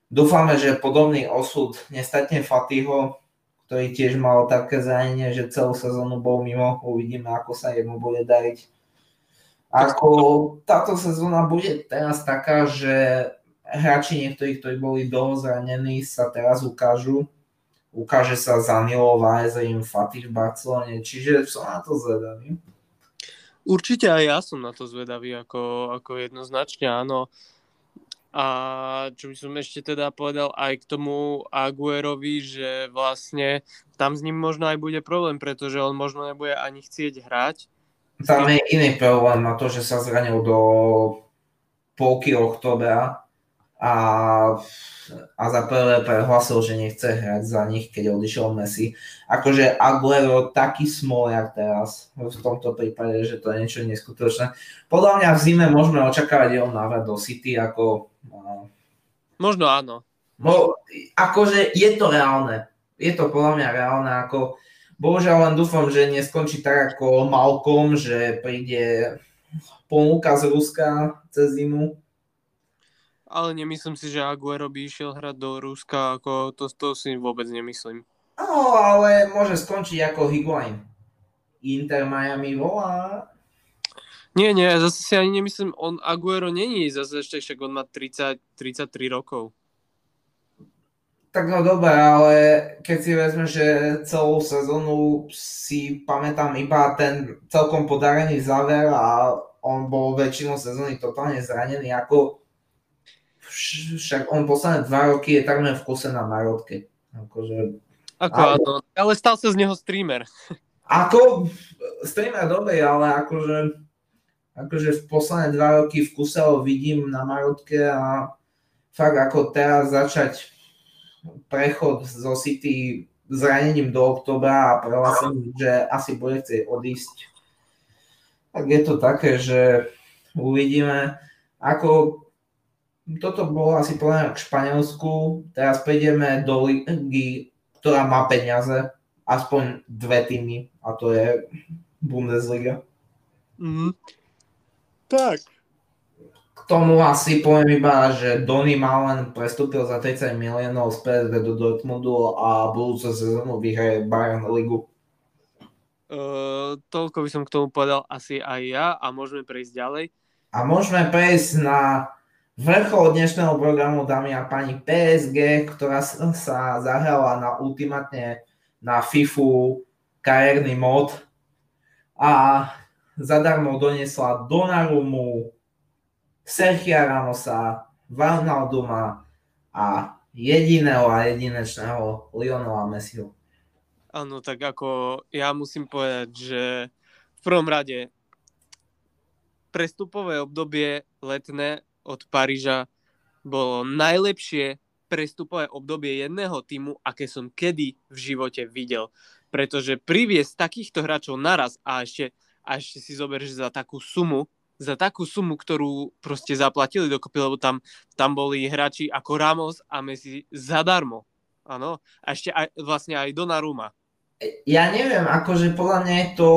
S1: Dúfame, že podobný osud nestatne Fatiho, ktorý tiež mal také zranenie, že celú sezónu bol mimo. Uvidíme, ako sa jemu bude dariť. Ako táto sezóna bude teraz taká, že hráči niektorí, ktorí boli dlho zranení, sa teraz ukážu. Ukáže sa Zanilo, Vajzerim, Fatih v Barcelone, čiže som na to zvedavý.
S2: Určite aj ja som na to zvedavý, ako, ako jednoznačne áno. A čo by som ešte teda povedal aj k tomu Aguerovi, že vlastne tam s ním možno aj bude problém, pretože on možno nebude ani chcieť hrať.
S1: Tam je iný problém na to, že sa zranil do polky oktobra a, a za prvé prehlasil, že nechce hrať za nich, keď odišiel Messi. Akože Aguero taký smoliak teraz v tomto prípade, že to je niečo neskutočné. Podľa mňa v zime môžeme očakávať jeho návrat do City ako
S2: Možno áno.
S1: Bo, akože je to reálne. Je to podľa mňa reálne. Ako, bohužiaľ len dúfam, že neskončí tak ako Malcolm, že príde ponuka z Ruska cez zimu.
S2: Ale nemyslím si, že Aguero by išiel hrať do Ruska, ako to, to si vôbec nemyslím.
S1: No, ale môže skončiť ako Higuain. Inter Miami volá,
S2: nie, nie, zase si ani nemyslím, on Aguero není zase ešte, však on má 30, 33 rokov.
S1: Tak no dobre, ale keď si vezme, že celú sezónu si pamätám iba ten celkom podarený záver a on bol väčšinou sezóny totálne zranený, ako však on posledné dva roky je takmer v kuse na Marotke. Akože...
S2: Ako ale... áno, ale stal sa z neho streamer.
S1: Ako streamer dobre, ale akože akože v posledné dva roky v kuse ho vidím na Marotke a fakt ako teraz začať prechod zo City zranením do oktobra a prehlásením, že asi bude chcieť odísť. Tak je to také, že uvidíme. Ako toto bolo asi plné k Španielsku, teraz prejdeme do ligy, ktorá má peniaze, aspoň dve týmy, a to je Bundesliga.
S2: Mm-hmm. Tak.
S1: K tomu asi poviem iba, že Donny Malen prestúpil za 30 miliónov z PSV do Dortmundu a budúcu sezónu vyhraje Bayern Ligu.
S2: Uh, toľko by som k tomu povedal asi aj ja a môžeme prejsť ďalej.
S1: A môžeme prejsť na vrchol dnešného programu, dámy a páni, PSG, ktorá sa zahrala na ultimátne na FIFU kariérny mod a zadarmo doniesla Donarumu, Sergia Ramosa, Wijnalduma a jediného a jedinečného Lionela Messiho.
S2: Áno, tak ako ja musím povedať, že v prvom rade prestupové obdobie letné od Paríža bolo najlepšie prestupové obdobie jedného týmu, aké som kedy v živote videl. Pretože priviesť takýchto hráčov naraz a ešte a ešte si zoberieš za takú sumu, za takú sumu, ktorú proste zaplatili dokopy, lebo tam, tam boli hráči ako Ramos a Messi zadarmo. Áno. A ešte aj, vlastne aj Donnarumma.
S1: Ja neviem, akože podľa mňa je to,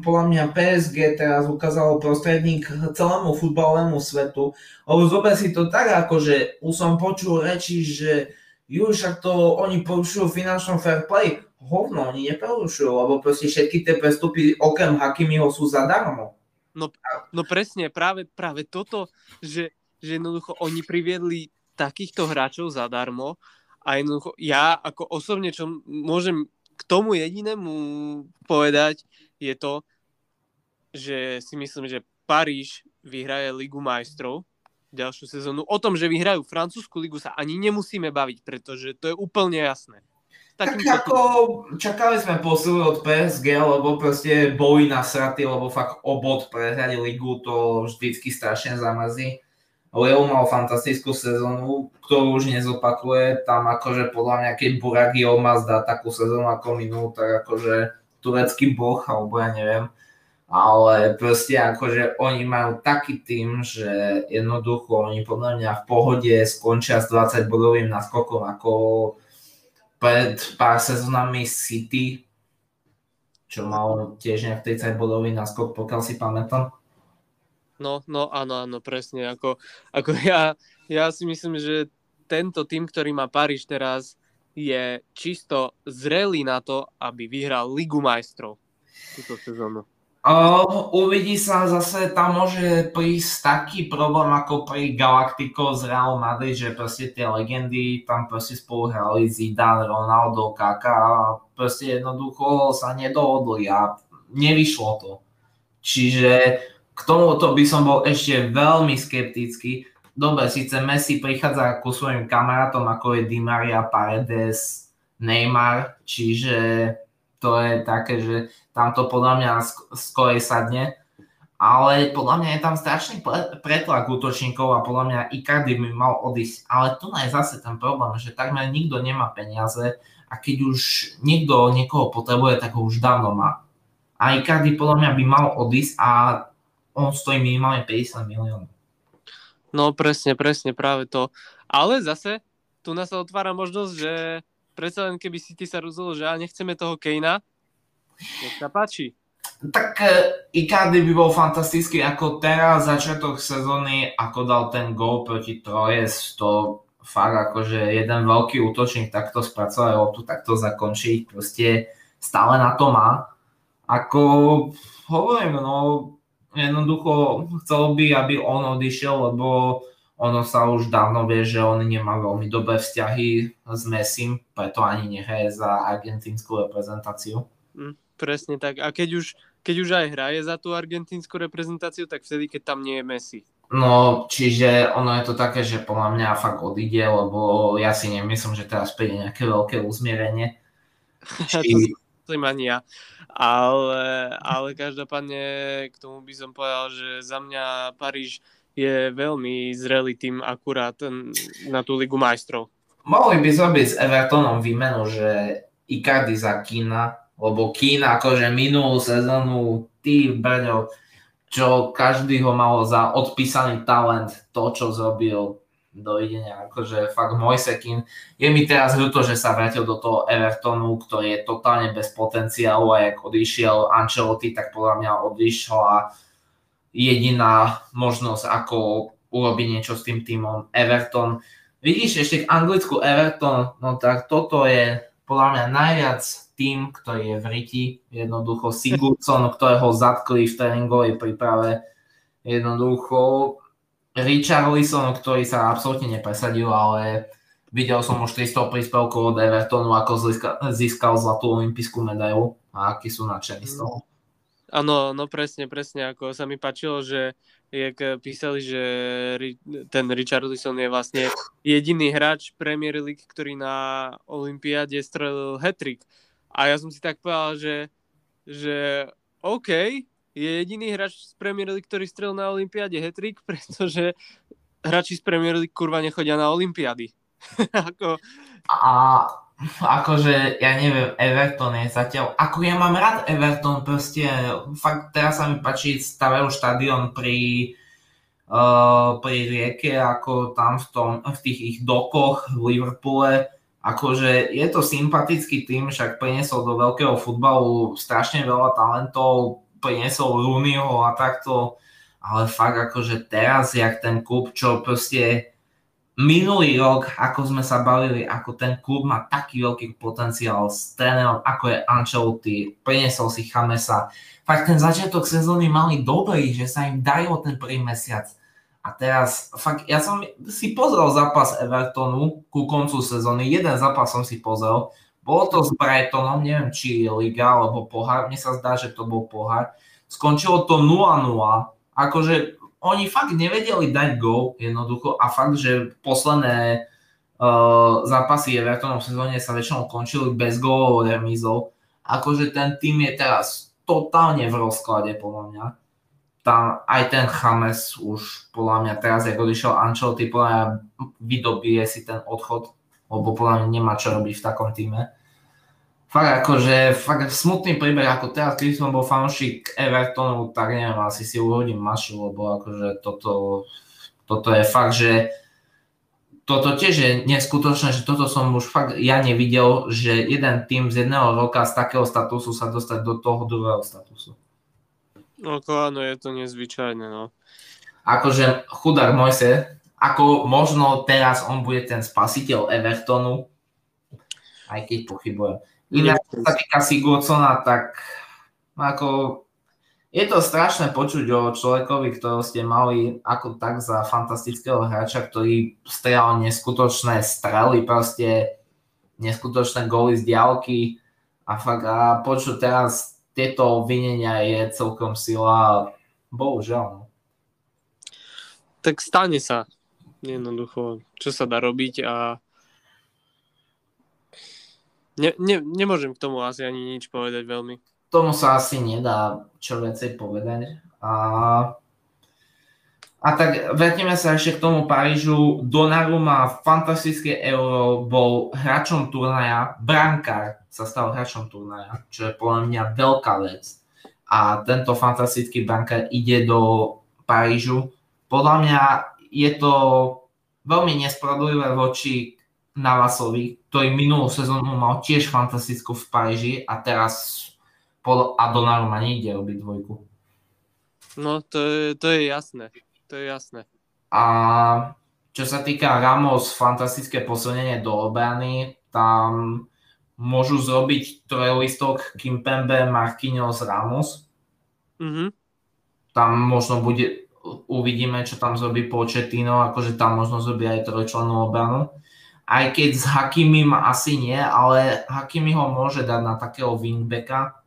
S1: podľa mňa PSG teraz ukázalo prostredník celému futbalovému svetu, lebo zober si to tak, akože už som počul reči, že ju však to oni porušujú finančnom fair play, hovno, oni neprerušujú, lebo proste všetky tie prestupy okrem Hakimiho sú zadarmo.
S2: No, no presne, práve, práve toto, že, že jednoducho oni priviedli takýchto hráčov zadarmo a jednoducho ja ako osobne, čo môžem k tomu jedinému povedať, je to, že si myslím, že Paríž vyhraje Ligu majstrov ďalšiu sezónu. O tom, že vyhrajú francúzsku ligu sa ani nemusíme baviť, pretože to je úplne jasné.
S1: Tak ako čakali sme posilu od PSG, lebo proste boli nasratí, lebo fakt obod prehrali ligu, to vždycky strašne zamrzí. Leo mal fantastickú sezónu, ktorú už nezopakuje. Tam akože podľa mňa, keď Buragi Olmaz dá takú sezónu ako minulú, tak akože turecký boh, alebo ja neviem ale proste akože oni majú taký tým, že jednoducho oni podľa mňa v pohode skončia s 20 bodovým naskokom ako pred pár sezónami City, čo mal tiež nejak 30 bodový naskok, pokiaľ si pamätám.
S2: No, no áno, áno, presne. Ako, ako (laughs) ja, ja si myslím, že tento tým, ktorý má Paríž teraz, je čisto zrelý na to, aby vyhral Ligu majstrov túto sezónu.
S1: Uh, uvidí sa zase, tam môže prísť taký problém ako pri Galactico z Real Madrid, že proste tie legendy tam proste spolu hrali Zidane, Ronaldo, Kaka a proste jednoducho sa nedohodli a nevyšlo to. Čiže k tomuto by som bol ešte veľmi skeptický. Dobre, síce Messi prichádza ku svojim kamarátom ako je Di Maria, Paredes, Neymar, čiže to je také, že tam to podľa mňa skôr sadne. Ale podľa mňa je tam strašný pretlak útočníkov a podľa mňa Icardi by mal odísť. Ale tu je zase ten problém, že takmer nikto nemá peniaze a keď už niekto niekoho potrebuje, tak ho už dávno má. A Icardi podľa mňa by mal odísť a on stojí minimálne 50 miliónov.
S2: No presne, presne, práve to. Ale zase, tu nás sa otvára možnosť, že predsa len keby si ty sa rozhodol, že a nechceme toho Kejna, nech sa páči.
S1: Tak uh, Icardi by bol fantastický ako teraz začiatok sezóny, ako dal ten gol proti Trojes, to fakt akože jeden veľký útočník takto spracovať loptu, takto zakončiť, proste stále na to má. Ako hovorím, no jednoducho chcel by, aby on odišiel, lebo ono sa už dávno vie, že on nemá veľmi dobré vzťahy s Messim, preto ani nehraje za argentínsku reprezentáciu.
S2: Mm, presne tak. A keď už, keď už aj hraje za tú argentínsku reprezentáciu, tak vtedy, keď tam nie je Messi.
S1: No, čiže ono je to také, že podľa mňa fakt odíde, lebo ja si nemyslím, že teraz príde nejaké veľké uzmierenie. (laughs)
S2: Či... to ani ja. Ale, ale každopádne k tomu by som povedal, že za mňa Paríž je veľmi zrelý tým akurát na tú Ligu majstrov.
S1: Mohli by zrobiť s Evertonom výmenu, že Icardi za Kína, lebo Kína akože minulú sezónu, ty brďo, čo každý ho mal za odpísaný talent, to čo zrobil, dovidenia, akože fakt Mojsekin. Je mi teraz ľúto, že sa vrátil do toho Evertonu, ktorý je totálne bez potenciálu a jak odišiel Ancelotti, tak podľa mňa odišla jediná možnosť, ako urobiť niečo s tým týmom Everton. Vidíš ešte k Anglicku Everton, no tak toto je podľa mňa najviac tým, ktorý je v riti. Jednoducho Sigurdsson, ktorého zatkli v tréningovej príprave. Jednoducho Richard Lisson, ktorý sa absolútne nepresadil, ale videl som už 300 príspevkov od Evertonu, ako získal zlatú olimpijskú medailu a akí sú nadšení z toho.
S2: Áno, no presne, presne, ako sa mi páčilo, že jak písali, že ten Richardson je vlastne jediný hráč Premier League, ktorý na Olympiáde strelil hat-trick. A ja som si tak povedal, že, že OK, je jediný hráč z Premier League, ktorý strelil na Olympiáde hat-trick, (laughs) pretože hráči z Premier League kurva nechodia na Olympiády. (laughs) ako...
S1: A akože, ja neviem, Everton je zatiaľ, ako ja mám rád Everton, proste, fakt teraz sa mi páči, stavajú štadión pri, uh, pri rieke, ako tam v, tom, v tých ich dokoch v Liverpoole, akože je to sympatický tým, však priniesol do veľkého futbalu strašne veľa talentov, priniesol Rooneyho a takto, ale fakt akože teraz, jak ten klub, čo proste minulý rok, ako sme sa bavili, ako ten klub má taký veľký potenciál s trénerom, ako je Ancelotti, priniesol si Chamesa. Fakt ten začiatok sezóny mali dobrý, že sa im darilo ten prvý mesiac. A teraz, fakt, ja som si pozrel zápas Evertonu ku koncu sezóny, jeden zápas som si pozrel, bolo to s Brightonom, neviem či je Liga alebo pohár, mne sa zdá, že to bol pohár. Skončilo to 0-0, akože oni fakt nevedeli dať gol jednoducho a fakt, že posledné uh, zápasy Evertonom v sezóne sa väčšinou končili bez gólov, remízov. Akože ten tým je teraz totálne v rozklade podľa mňa. Tam aj ten Chames už podľa mňa teraz, ako odišiel Ancelotti, podľa mňa vydobije si ten odchod, lebo podľa mňa nemá čo robiť v takom týme fakt akože, fakt smutný príbeh, ako teraz, keď som bol fanúšik Evertonu, tak neviem, asi si uhodím mašu, lebo akože toto, toto je fakt, že toto tiež je neskutočné, že toto som už fakt ja nevidel, že jeden tým z jedného roka z takého statusu sa dostať do toho druhého statusu.
S2: No áno, je to nezvyčajné, no.
S1: Akože chudák Mojse, ako možno teraz on bude ten spasiteľ Evertonu, aj keď pochybujem. Inak, čo sa týka Sigurdsona, tak ako je to strašné počuť o človekovi, ktorého ste mali ako tak za fantastického hráča, ktorý strelal neskutočné strely, proste neskutočné góly z diálky a fakt a počuť teraz tieto obvinenia je celkom sila, bohužiaľ. No.
S2: Tak stane sa jednoducho, čo sa dá robiť a Ne, ne, nemôžem k tomu asi ani nič povedať veľmi.
S1: Tomu sa asi nedá čo viacej povedať. A, a tak vrátime sa ešte k tomu Parížu. má fantastické euro, bol hráčom turnaja, brankár sa stal hráčom turnaja, čo je podľa mňa veľká vec. A tento fantastický brankár ide do Parížu. Podľa mňa je to veľmi nespravodlivé voči Navasovi, ktorý minulú sezónu mal tiež fantastickú v Paríži a teraz pod Adonaru ma nejde robiť dvojku.
S2: No, to je, to je jasné. To je jasné.
S1: A čo sa týka Ramos, fantastické posunenie do obrany, tam môžu zrobiť trojlistok Kimpembe, Marquinhos, Ramos. Mm-hmm. Tam možno bude, uvidíme, čo tam zrobí Početino, akože tam možno zrobí aj trojčlennú obranu aj keď s Hakimim asi nie, ale Hakimi ho môže dať na takého wingbacka.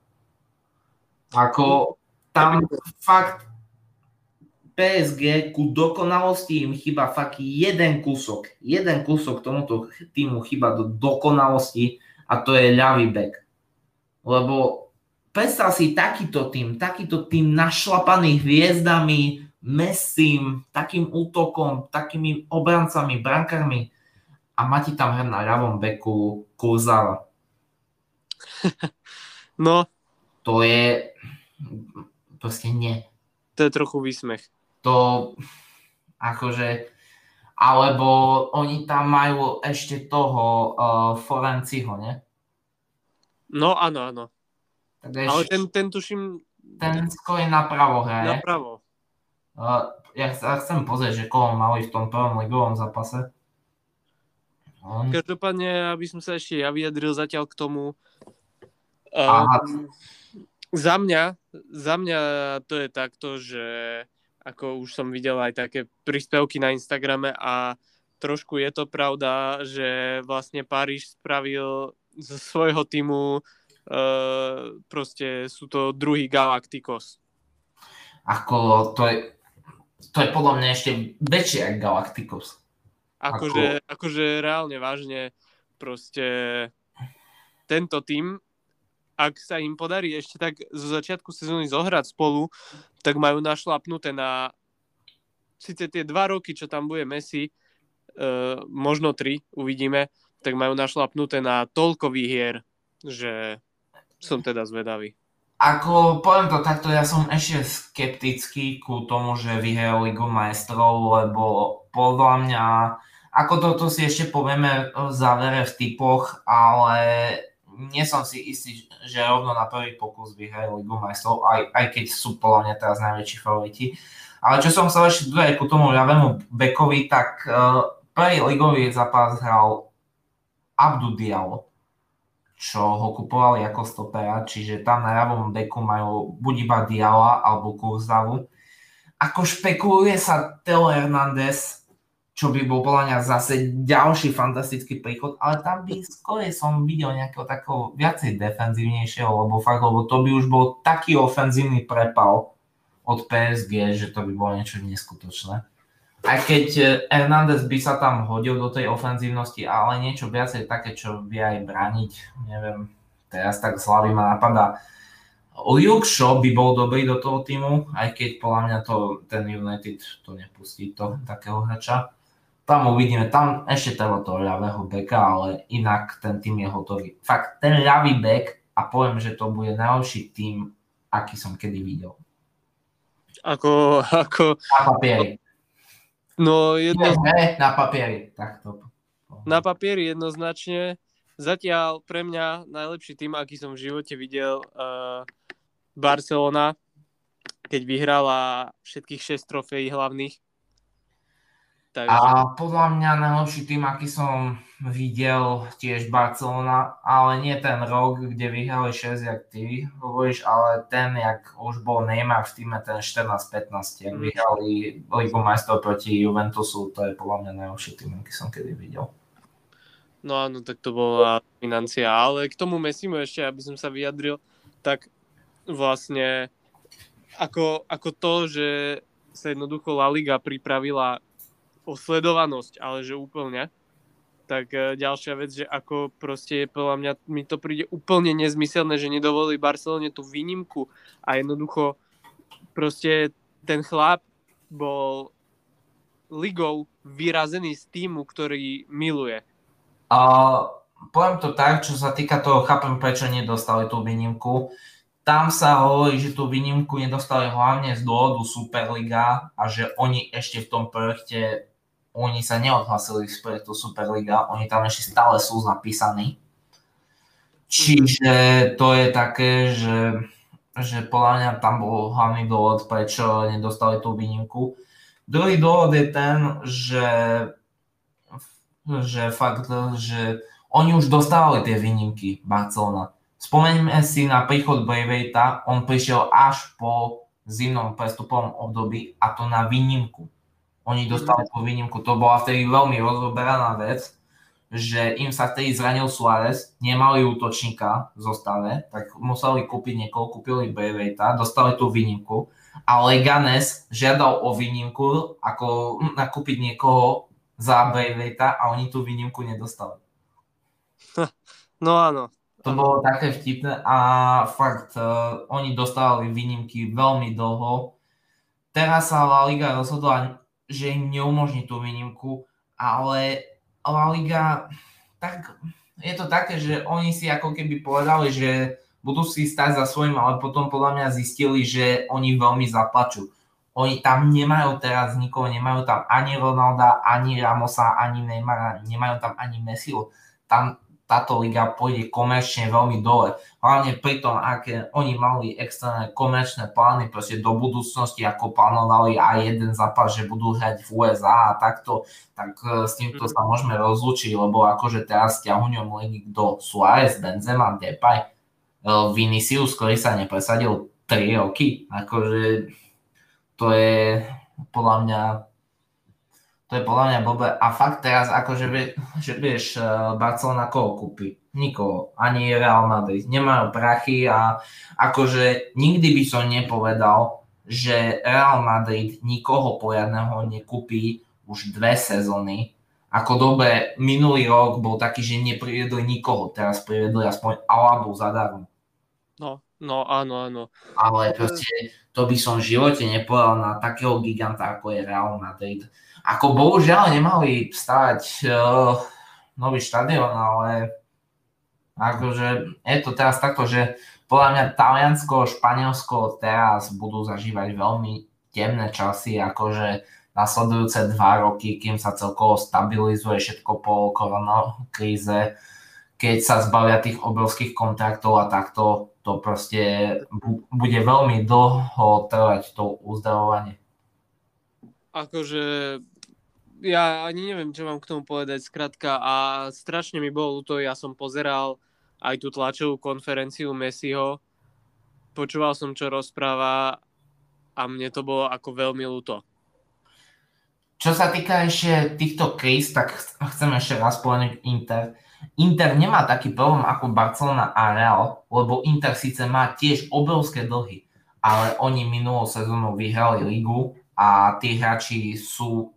S1: Ako tam fakt PSG ku dokonalosti im chyba fakt jeden kúsok. Jeden kúsok tomuto týmu chyba do dokonalosti a to je ľavý back. Lebo predstav si takýto tým, takýto tým našlapaný hviezdami, Messim, takým útokom, takými obrancami, brankármi a má ti tam hrať na ľavom beku Kurzawa. (laughs)
S2: No.
S1: To je proste nie.
S2: To je trochu výsmech.
S1: To akože alebo oni tam majú ešte toho uh, Forenciho, ne?
S2: No áno, áno. Tak ešte, Ale ten, ten tuším...
S1: Ten skôr je napravo hraje.
S2: Napravo.
S1: Uh, ja, ja chcem pozrieť, že koho mali v tom prvom ligovom zápase.
S2: On... Každopádne, aby som sa ešte ja vyjadril zatiaľ k tomu. Um, za mňa, za mňa to je takto, že ako už som videl aj také príspevky na Instagrame a trošku je to pravda, že vlastne Paríž spravil zo svojho týmu uh, proste sú to druhý Galacticos.
S1: Ako to je, to je podľa mňa ešte väčšie ako Galacticos.
S2: Akože, ako... akože reálne vážne proste tento tým, ak sa im podarí ešte tak zo začiatku sezóny zohrať spolu, tak majú našlapnuté na síce tie dva roky, čo tam bude Messi, uh, možno tri, uvidíme, tak majú našlapnuté na toľko výhier, že som teda zvedavý.
S1: Ako poviem to takto, ja som ešte skeptický ku tomu, že vyhrajú Ligu majstrov, lebo podľa mňa ako toto si ešte povieme v závere v typoch, ale nie som si istý, že rovno na prvý pokus vyhrajú Ligu majstrov, aj, aj keď sú podľa mňa teraz najväčší favoriti. Ale čo som chcel ešte dodať ku tomu ľavému bekovi, tak uh, prvý ligový zápas hral Abdu Diallo, čo ho kupovali ako stopera, čiže tam na ľavom beku majú buď iba Diala alebo Kurzavu. Ako špekuluje sa Teo Hernández, čo by bol podľa mňa zase ďalší fantastický príchod, ale tam by skôr som videl nejakého takého viacej defenzívnejšieho, lebo fakt, lebo to by už bol taký ofenzívny prepal od PSG, že to by bolo niečo neskutočné. Aj keď e, Hernández by sa tam hodil do tej ofenzívnosti, ale niečo viacej také, čo vie aj braniť, neviem, teraz tak z hlavy ma napadá. Luke Shaw by bol dobrý do toho týmu, aj keď podľa mňa to, ten United to nepustí, to takého hráča tam uvidíme, tam ešte treba toho ľavého beka, ale inak ten tým je hotový. Fakt, ten ľavý bek a poviem, že to bude najlepší tým, aký som kedy videl.
S2: Ako, ako...
S1: Na papieri.
S2: No, jedno...
S1: Nie, na papieri, takto.
S2: Na papieri jednoznačne. Zatiaľ pre mňa najlepší tým, aký som v živote videl, uh, Barcelona, keď vyhrala všetkých 6 trofejí hlavných
S1: Takže... A podľa mňa najlepší tým, aký som videl, tiež Barcelona, ale nie ten rok, kde vyhrali 6, jak ty hovoríš, ale ten, jak už bol Neymar v týme, ten 14-15, jak mm. vyhrali Ligu majstrov proti Juventusu, to je podľa mňa najlepší tým, aký som kedy videl.
S2: No áno, tak to bola financia, ale k tomu Messimu ešte, aby som sa vyjadril, tak vlastne ako, ako to, že sa jednoducho La Liga pripravila o sledovanosť, ale že úplne. Tak e, ďalšia vec, že ako proste podľa mňa mi to príde úplne nezmyselné, že nedovolili Barcelone tú výnimku a jednoducho proste ten chlap bol ligou vyrazený z týmu, ktorý miluje.
S1: A poviem to tak, čo sa týka toho, chápem, prečo nedostali tú výnimku. Tam sa hovorí, že tú výnimku nedostali hlavne z dôvodu Superliga a že oni ešte v tom projekte oni sa neodhlasili z projektu Superliga, oni tam ešte stále sú zapísaní. Čiže to je také, že, že podľa mňa tam bol hlavný dôvod, prečo nedostali tú výnimku. Druhý dôvod je ten, že, že fakt, že oni už dostávali tie výnimky Barcelona. Spomeňme si na príchod Braveita, on prišiel až po zimnom prestupovom období a to na výnimku oni dostali tú výnimku. To bola vtedy veľmi rozoberaná vec, že im sa vtedy zranil Suárez, nemali útočníka v zostave, tak museli kúpiť niekoho, kúpili Brevejta, dostali tú výnimku a Leganes žiadal o výnimku, ako nakúpiť niekoho za Brevejta a oni tú výnimku nedostali. (laughs)
S2: No áno.
S1: To bolo také vtipné a fakt, uh, oni dostávali výnimky veľmi dlho. Teraz sa La Liga rozhodla že im neumožní tú výnimku, ale La Liga, tak je to také, že oni si ako keby povedali, že budú si stať za svojím, ale potom podľa mňa zistili, že oni veľmi zaplačú. Oni tam nemajú teraz nikoho, nemajú tam ani Ronalda, ani Ramosa, ani Neymara, nemajú tam ani Messiho. Tam táto liga pôjde komerčne veľmi dole. Hlavne pri tom, aké oni mali extrémne komerčné plány proste do budúcnosti, ako plánovali aj jeden zápas, že budú hrať v USA a takto, tak e, s týmto sa môžeme rozlúčiť, lebo akože teraz ťahuňom ligy do Suárez, Benzema, Depay, e, Vinicius, ktorý sa nepresadil 3 roky, akože to je podľa mňa to je podľa mňa blbé. A fakt teraz, akože vie, že vieš, eh, Barcelona koho kúpi? Nikoho. Ani Real Madrid. Nemajú prachy a akože nikdy by som nepovedal, že Real Madrid nikoho poriadného nekúpi už dve sezóny. Ako dobre, minulý rok bol taký, že nepriviedli nikoho, teraz priviedli aspoň Alabu zadarmo.
S2: No, no áno, áno.
S1: Ale proste to by som v živote nepovedal na takého giganta, ako je Real Madrid ako bohužiaľ nemali stať uh, nový štadión, ale akože je to teraz takto, že podľa mňa Taliansko, Španielsko teraz budú zažívať veľmi temné časy, akože nasledujúce dva roky, kým sa celkovo stabilizuje všetko po koronakríze, keď sa zbavia tých obrovských kontraktov a takto, to proste bude veľmi dlho trvať to uzdravovanie.
S2: Akože ja ani neviem, čo mám k tomu povedať, skratka, a strašne mi bolo ľúto, ja som pozeral aj tú tlačovú konferenciu Messiho, počúval som, čo rozpráva a mne to bolo ako veľmi ľúto.
S1: Čo sa týka ešte týchto kríz, tak chcem ešte raz povedať Inter. Inter nemá taký problém ako Barcelona a Real, lebo Inter síce má tiež obrovské dlhy, ale oni minulú sezónu vyhrali ligu a tí hráči sú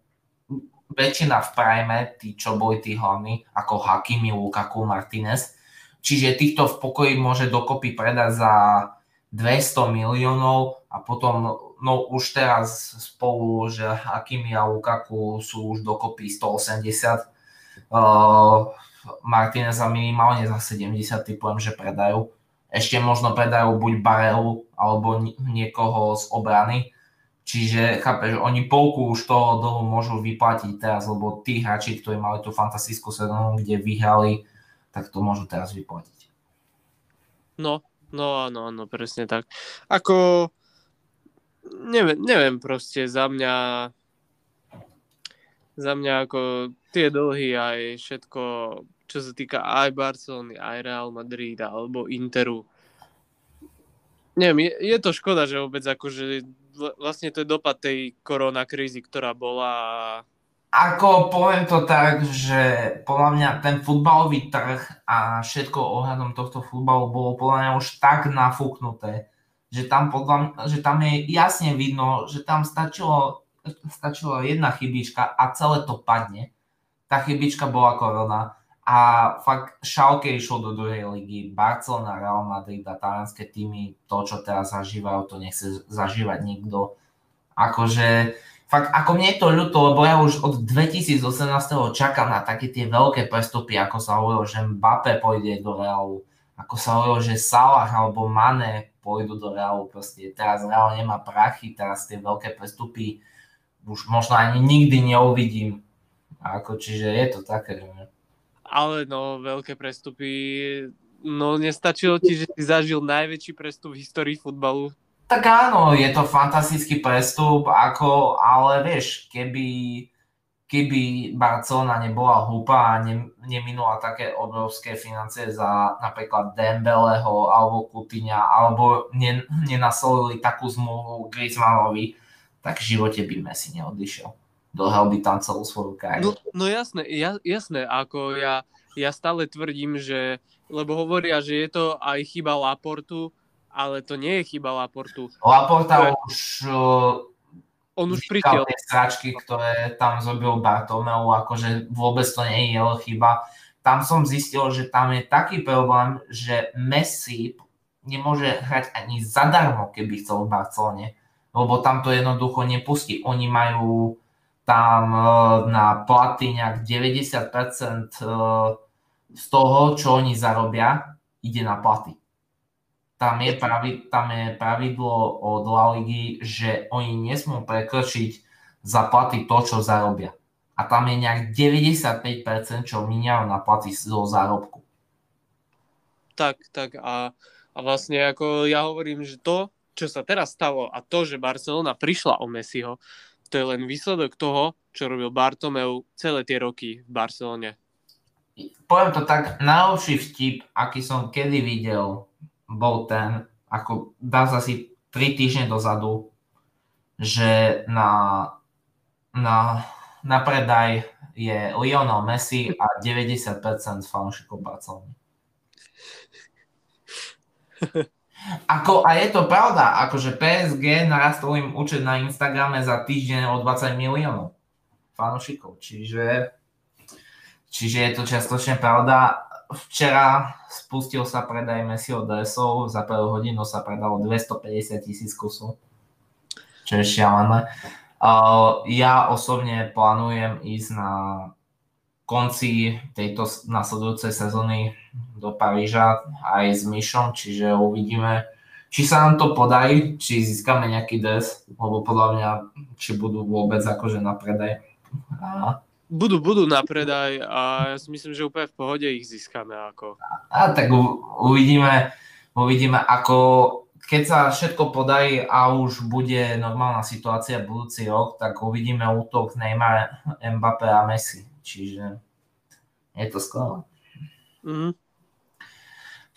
S1: väčšina v prime, tí, čo boli tí hlavní, ako Hakimi, Lukaku, Martinez. Čiže týchto v pokoji môže dokopy predať za 200 miliónov a potom no už teraz spolu, že Hakimi a Lukaku sú už dokopy 180. Uh, Martineza minimálne za 70 typujem, že predajú. Ešte možno predajú buď Barelu alebo niekoho z obrany. Čiže chápeš, oni polku už toho dlhu môžu vyplatiť teraz, lebo tí hráči, ktorí mali tú fantastickú sezónu, kde vyhrali, tak to môžu teraz vyplatiť.
S2: No, no áno, áno, presne tak. Ako, neviem, neviem proste, za mňa za mňa ako tie dlhy aj všetko, čo sa týka aj Barcelony, aj Real Madrid alebo Interu. Neviem, je, je to škoda, že vôbec akože vlastne to je dopad tej koronakrízy, ktorá bola.
S1: Ako poviem to tak, že podľa mňa ten futbalový trh a všetko ohľadom tohto futbalu bolo podľa mňa už tak nafúknuté, že tam, podľa, že tam je jasne vidno, že tam stačilo, stačilo jedna chybička a celé to padne. Tá chybička bola korona a fakt Schalke išlo do druhej ligy, Barcelona, Real Madrid a talianské týmy, to, čo teraz zažívajú, to nechce zažívať nikto. Akože, fakt, ako mne je to ľúto, lebo ja už od 2018. čakám na také tie veľké prestupy, ako sa hovorilo, že Mbappé pôjde do Realu, ako sa hovorilo, že Salah alebo Mane pôjdu do Realu, proste teraz Real nemá prachy, teraz tie veľké prestupy už možno ani nikdy neuvidím. Ako, čiže je to také, že
S2: ale no, veľké prestupy, no nestačilo ti, že si zažil najväčší prestup v histórii futbalu?
S1: Tak áno, je to fantastický prestup, ako, ale vieš, keby, keby Barcelona nebola hlúpa a ne, neminula také obrovské financie za napríklad Dembeleho alebo Kutyňa, alebo ne, nenasolili takú zmluvu Griezmannovi, tak v živote by Messi neodišiel by tam celú svoju kariéru.
S2: No, no jasné, ja, jasné, ako ja, ja stále tvrdím, že, lebo hovoria, že je to aj chyba Laportu, ale to nie je chyba Laportu.
S1: Laporta to už
S2: on už prišiel.
S1: tie sračky, ktoré tam zrobil Bartomeu, akože vôbec to nie je jeho chyba. Tam som zistil, že tam je taký problém, že Messi nemôže hrať ani zadarmo, keby chcel v Barcelone, lebo tam to jednoducho nepustí. Oni majú tam e, na platy nejak 90% e, z toho, čo oni zarobia, ide na platy. Tam je, pravi, tam je pravidlo od La Ligy, že oni nesmú prekročiť za platy to, čo zarobia. A tam je nejak 95%, čo miniajú na platy zo zárobku.
S2: Tak, tak a, a vlastne ako ja hovorím, že to, čo sa teraz stalo a to, že Barcelona prišla o Messiho, to je len výsledok toho, čo robil Bartomeu celé tie roky v Barcelone.
S1: Poviem to tak, najlepší vtip, aký som kedy videl, bol ten, ako dá sa si 3 týždne dozadu, že na, na, na predaj je Lionel Messi a 90% fanúšikov Barcelony. (laughs) Ako, a je to pravda, akože PSG narastol im účet na Instagrame za týždeň o 20 miliónov fanúšikov, čiže, čiže je to čiastočne pravda. Včera spustil sa predaj Messiho dresov, za prvú hodinu sa predalo 250 tisíc kusov, čo je šialené. Ja osobne plánujem ísť na konci tejto nasledujúcej sezóny do Paríža aj s Myšom, čiže uvidíme, či sa nám to podarí, či získame nejaký dres, lebo podľa mňa, či budú vôbec akože na predaj.
S2: A... Budú, budú na predaj a ja si myslím, že úplne v pohode ich získame. Ako.
S1: A, a tak u, uvidíme, uvidíme, ako keď sa všetko podarí a už bude normálna situácia budúci rok, tak uvidíme útok Neymar, Mbappé a Messi. Čiže je to skvelé. Mm-hmm.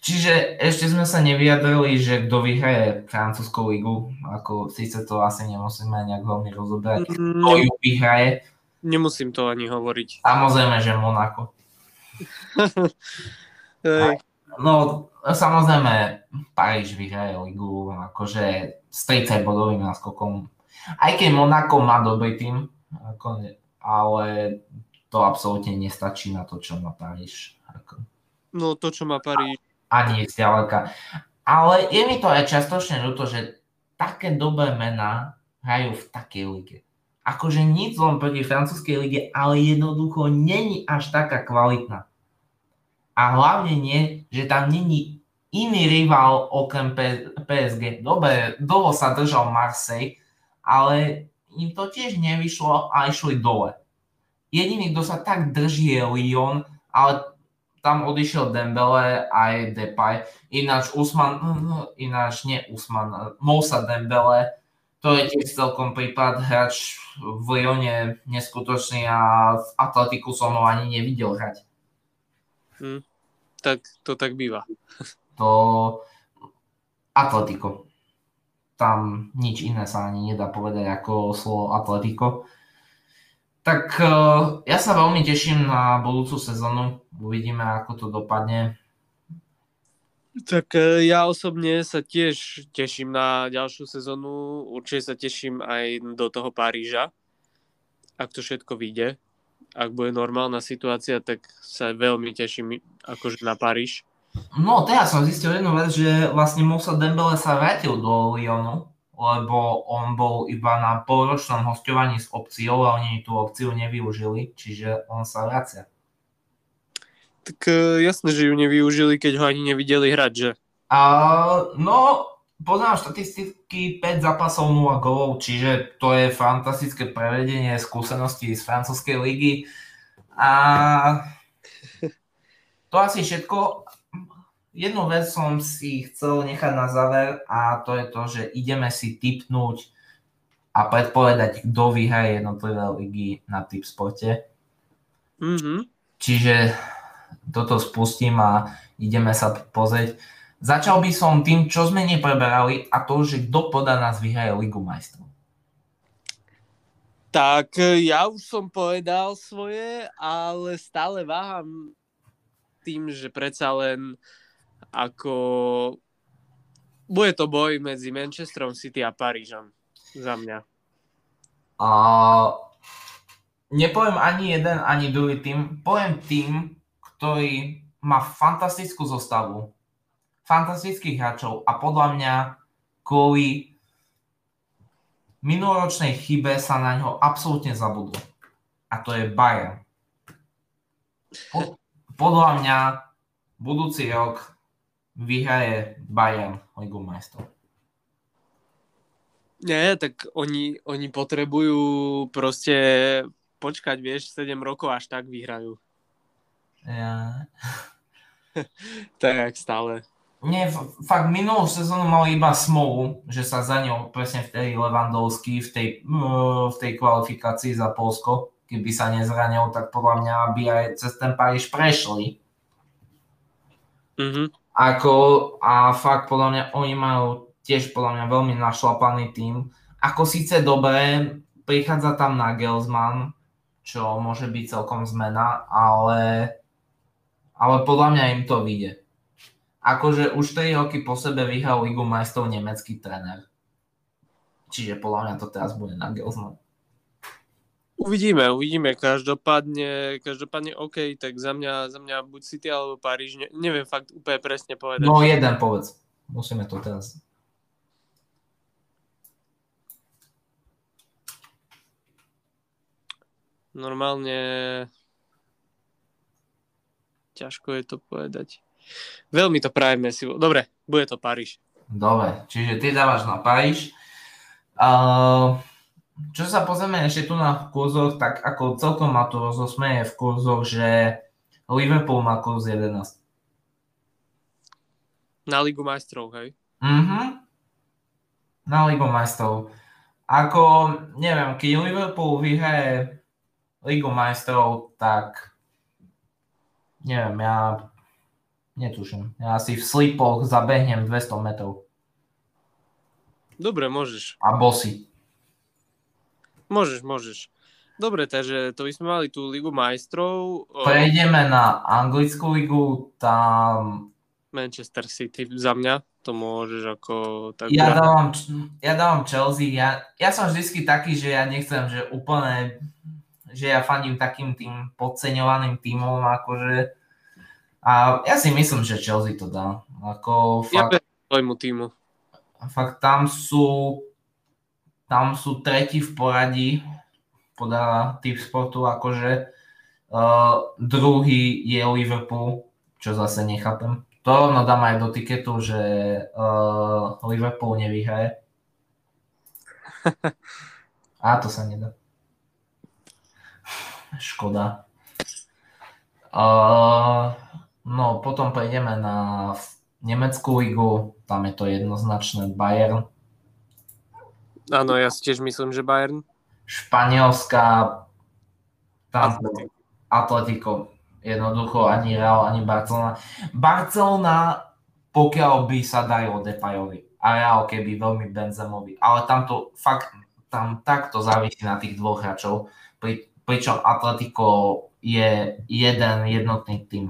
S1: Čiže ešte sme sa nevyjadrili, že kto vyhraje francúzskú ligu, ako síce to asi nemusíme nejak veľmi rozoberať, mm, kto ju vyhraje.
S2: Nemusím to ani hovoriť.
S1: Samozrejme, že Monako. (laughs) no, samozrejme, Paríž vyhraje ligu, akože s 30 bodovým náskokom. Aj keď Monako má dobrý tým, ako, ale to absolútne nestačí na to, čo má Paríž. Ako.
S2: No to, čo má Paríž,
S1: ani zďaleka. Ale je mi to aj častočne ľúto, že také dobré mená hrajú v takej lige. Akože nic len proti francúzskej lige, ale jednoducho není až taká kvalitná. A hlavne nie, že tam není iný rival okrem PSG. Dobre, dlho sa držal Marseille, ale im to tiež nevyšlo a išli dole. Jediný, kto sa tak drží je Lyon, ale tam odišiel Dembele aj Depay. Ináč Usman, ináč nie Usman, Moussa Dembele, to je tiež celkom prípad hráč v Lyone neskutočný a v Atletiku som ho ani nevidel hrať.
S2: Hmm, tak to tak býva. (laughs)
S1: To Atletico. Tam nič iné sa ani nedá povedať ako slovo Atletico. Tak uh, ja sa veľmi teším na budúcu sezónu. Uvidíme, ako to dopadne.
S2: Tak uh, ja osobne sa tiež teším na ďalšiu sezónu. Určite sa teším aj do toho Paríža. Ak to všetko vyjde. Ak bude normálna situácia, tak sa veľmi teším akože na Paríž.
S1: No, teraz som zistil jednu vec, že vlastne Moussa Dembele sa vrátil do Lyonu lebo on bol iba na polročnom hostovaní s opciou a oni tú opciu nevyužili, čiže on sa vracia.
S2: Tak jasné, že ju nevyužili, keď ho ani nevideli hrať, že?
S1: Uh, no, poznám štatistiky 5 zápasov 0 golov, čiže to je fantastické prevedenie skúseností z francúzskej ligy. A to asi všetko jednu vec som si chcel nechať na záver a to je to, že ideme si typnúť a predpovedať, kto vyhraje jednotlivé ligy na typ sporte. Mm-hmm. Čiže toto spustím a ideme sa pozrieť. Začal by som tým, čo sme nepreberali a to, že kto podľa nás vyhraje Ligu majstrov.
S2: Tak ja už som povedal svoje, ale stále váham tým, že predsa len ako bude to boj medzi Manchesterom City a Parížom za mňa.
S1: A nepoviem ani jeden, ani druhý tým. Poviem tým, ktorý má fantastickú zostavu, fantastických hráčov a podľa mňa kvôli minuloročnej chybe sa na ňo absolútne zabudlo. A to je Bayern. Podľa mňa budúci rok vyhraje Bayern Ligu majstrov.
S2: Nie, tak oni, oni potrebujú proste počkať, vieš, 7 rokov až tak vyhrajú.
S1: Ja. (laughs)
S2: tak stále.
S1: Nie, fakt minulú sezónu mal iba smolu, že sa za ňou presne vtedy Levandovský v tej, v tej kvalifikácii za Polsko, keby sa nezranil, tak podľa mňa by aj cez ten Paríž prešli. Mm-hmm. Ako, a fakt podľa mňa oni majú tiež podľa mňa veľmi našlapaný tým. Ako síce dobré, prichádza tam na Gelsman, čo môže byť celkom zmena, ale, ale podľa mňa im to vyjde. Akože už 3 roky po sebe vyhral Ligu majstrov nemecký tréner. Čiže podľa mňa to teraz bude na Gelsman.
S2: Uvidíme, uvidíme. Každopádne, každopádne OK, tak za mňa, za mňa buď City alebo Paríž, ne, neviem fakt úplne presne povedať.
S1: No jeden povedz. Musíme to teraz.
S2: Normálne ťažko je to povedať. Veľmi to prajem si. Dobre, bude to Paríž.
S1: Dobre, čiže ty dávaš na Paríž. Uh, čo sa pozrieme ešte tu na kurzoch, tak ako celkom ma to rozosmeje v kurzoch, že Liverpool má kurz 11.
S2: Na Ligu majstrov, hej?
S1: Mhm. na Ligu majstrov. Ako, neviem, keď Liverpool vyhraje Ligu majstrov, tak neviem, ja netuším. Ja si v slipoch zabehnem 200 metrov.
S2: Dobre, môžeš.
S1: A bosy.
S2: Môžeš, môžeš. Dobre, takže to by sme mali tú Ligu majstrov.
S1: Prejdeme na anglickú ligu, tam...
S2: Manchester City za mňa, to môžeš ako... Tak
S1: ja, dávam, ja dávam Chelsea, ja, ja som vždycky taký, že ja nechcem, že úplne, že ja fandím takým tým podceňovaným týmom, akože... A ja si myslím, že Chelsea to dá. Ako
S2: fakt, ja týmu.
S1: Fakt tam sú tam sú tretí v poradí podľa typ sportu, akože uh, druhý je Liverpool, čo zase nechápem. To no dám aj do tiketu, že uh, Liverpool nevyhraje. (laughs) A to sa nedá. Škoda. Uh, no potom prejdeme na Nemeckú ligu, tam je to jednoznačné Bayern.
S2: Áno, ja si tiež myslím, že Bayern.
S1: Španielská, tam Atletico. Jednoducho ani Real, ani Barcelona. Barcelona, pokiaľ by sa darilo Depajovi a Real keby veľmi Benzemovi, ale tam to fakt, tam takto závisí na tých dvoch hráčov, pri, pričom Atletico je jeden jednotný tým.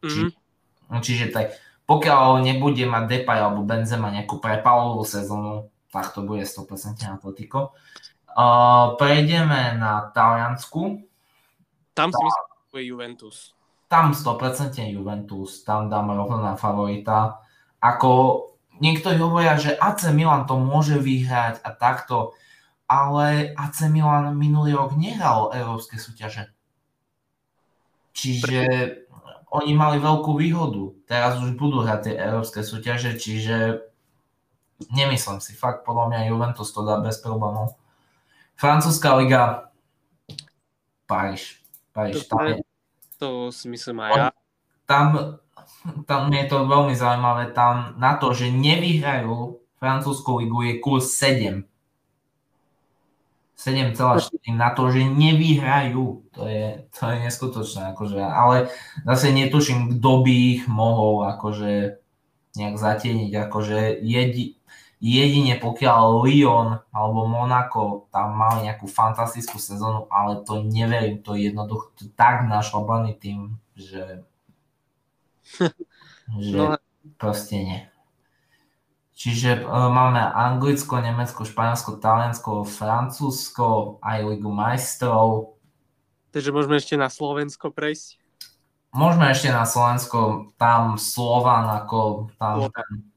S1: Mm-hmm. Či, čiže tak, pokiaľ nebude mať Depay alebo Benzema nejakú prepalovú sezónu, tak to bude 100% Atletico. Uh, prejdeme na Taliansku.
S2: Tam si myslím, že Juventus.
S1: Tam 100% Juventus, tam dáme rovno na favorita. Ako niektorí hovoria, že AC Milan to môže vyhrať a takto, ale AC Milan minulý rok nehral európske súťaže. Čiže oni mali veľkú výhodu. Teraz už budú hrať tie európske súťaže, čiže nemyslím si. Fakt, podľa mňa Juventus to dá bez problémov. Francúzska liga, Paríž. Paríž.
S2: To, tam je, to si myslím aj ja.
S1: Tam, tam je to veľmi zaujímavé. Tam na to, že nevyhrajú francúzsku ligu je kurz 7. 7,4 na to, že nevyhrajú. To je, to je neskutočné. Akože, ale zase netuším, kto by ich mohol akože nejak zatieniť. Akože jedi, Jedine pokiaľ Lyon alebo Monaco tam mali nejakú fantastickú sezónu, ale to neverím, to je jednoducho to tak našlabaný tým, že, (laughs) že no. proste nie. Čiže uh, máme Anglicko, Nemecko, Španielsko, Taliansko, Francúzsko, aj Ligu majstrov.
S2: Takže môžeme ešte na Slovensko prejsť?
S1: Môžeme ešte na Slovensko, tam Slovan ako tam Slovan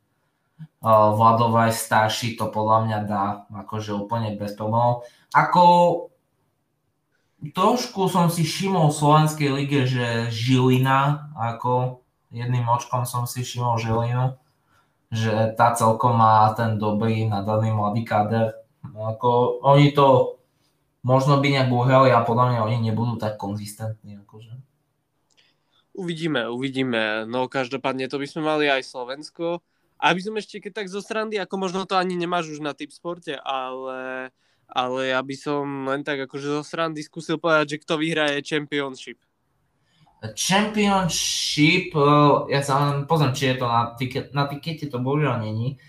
S1: Vladovaj starší to podľa mňa dá akože úplne bez problémov. Ako trošku som si všimol v Slovenskej lige, že Žilina, ako jedným očkom som si všimol Žilinu, že tá celkom má ten dobrý nadaný mladý kader. Ako, oni to možno by nejak uhrali a podľa mňa oni nebudú tak konzistentní. Akože.
S2: Uvidíme, uvidíme. No každopádne to by sme mali aj Slovensko. A aby som ešte keď tak zo srandy, ako možno to ani nemáš už na typ sporte, ale, ale ja by som len tak akože zo srandy skúsil povedať, že kto vyhraje Championship.
S1: Championship, eh, ja sa len pozriem, či je to na, tiket, na tikete, to bohužiaľ není.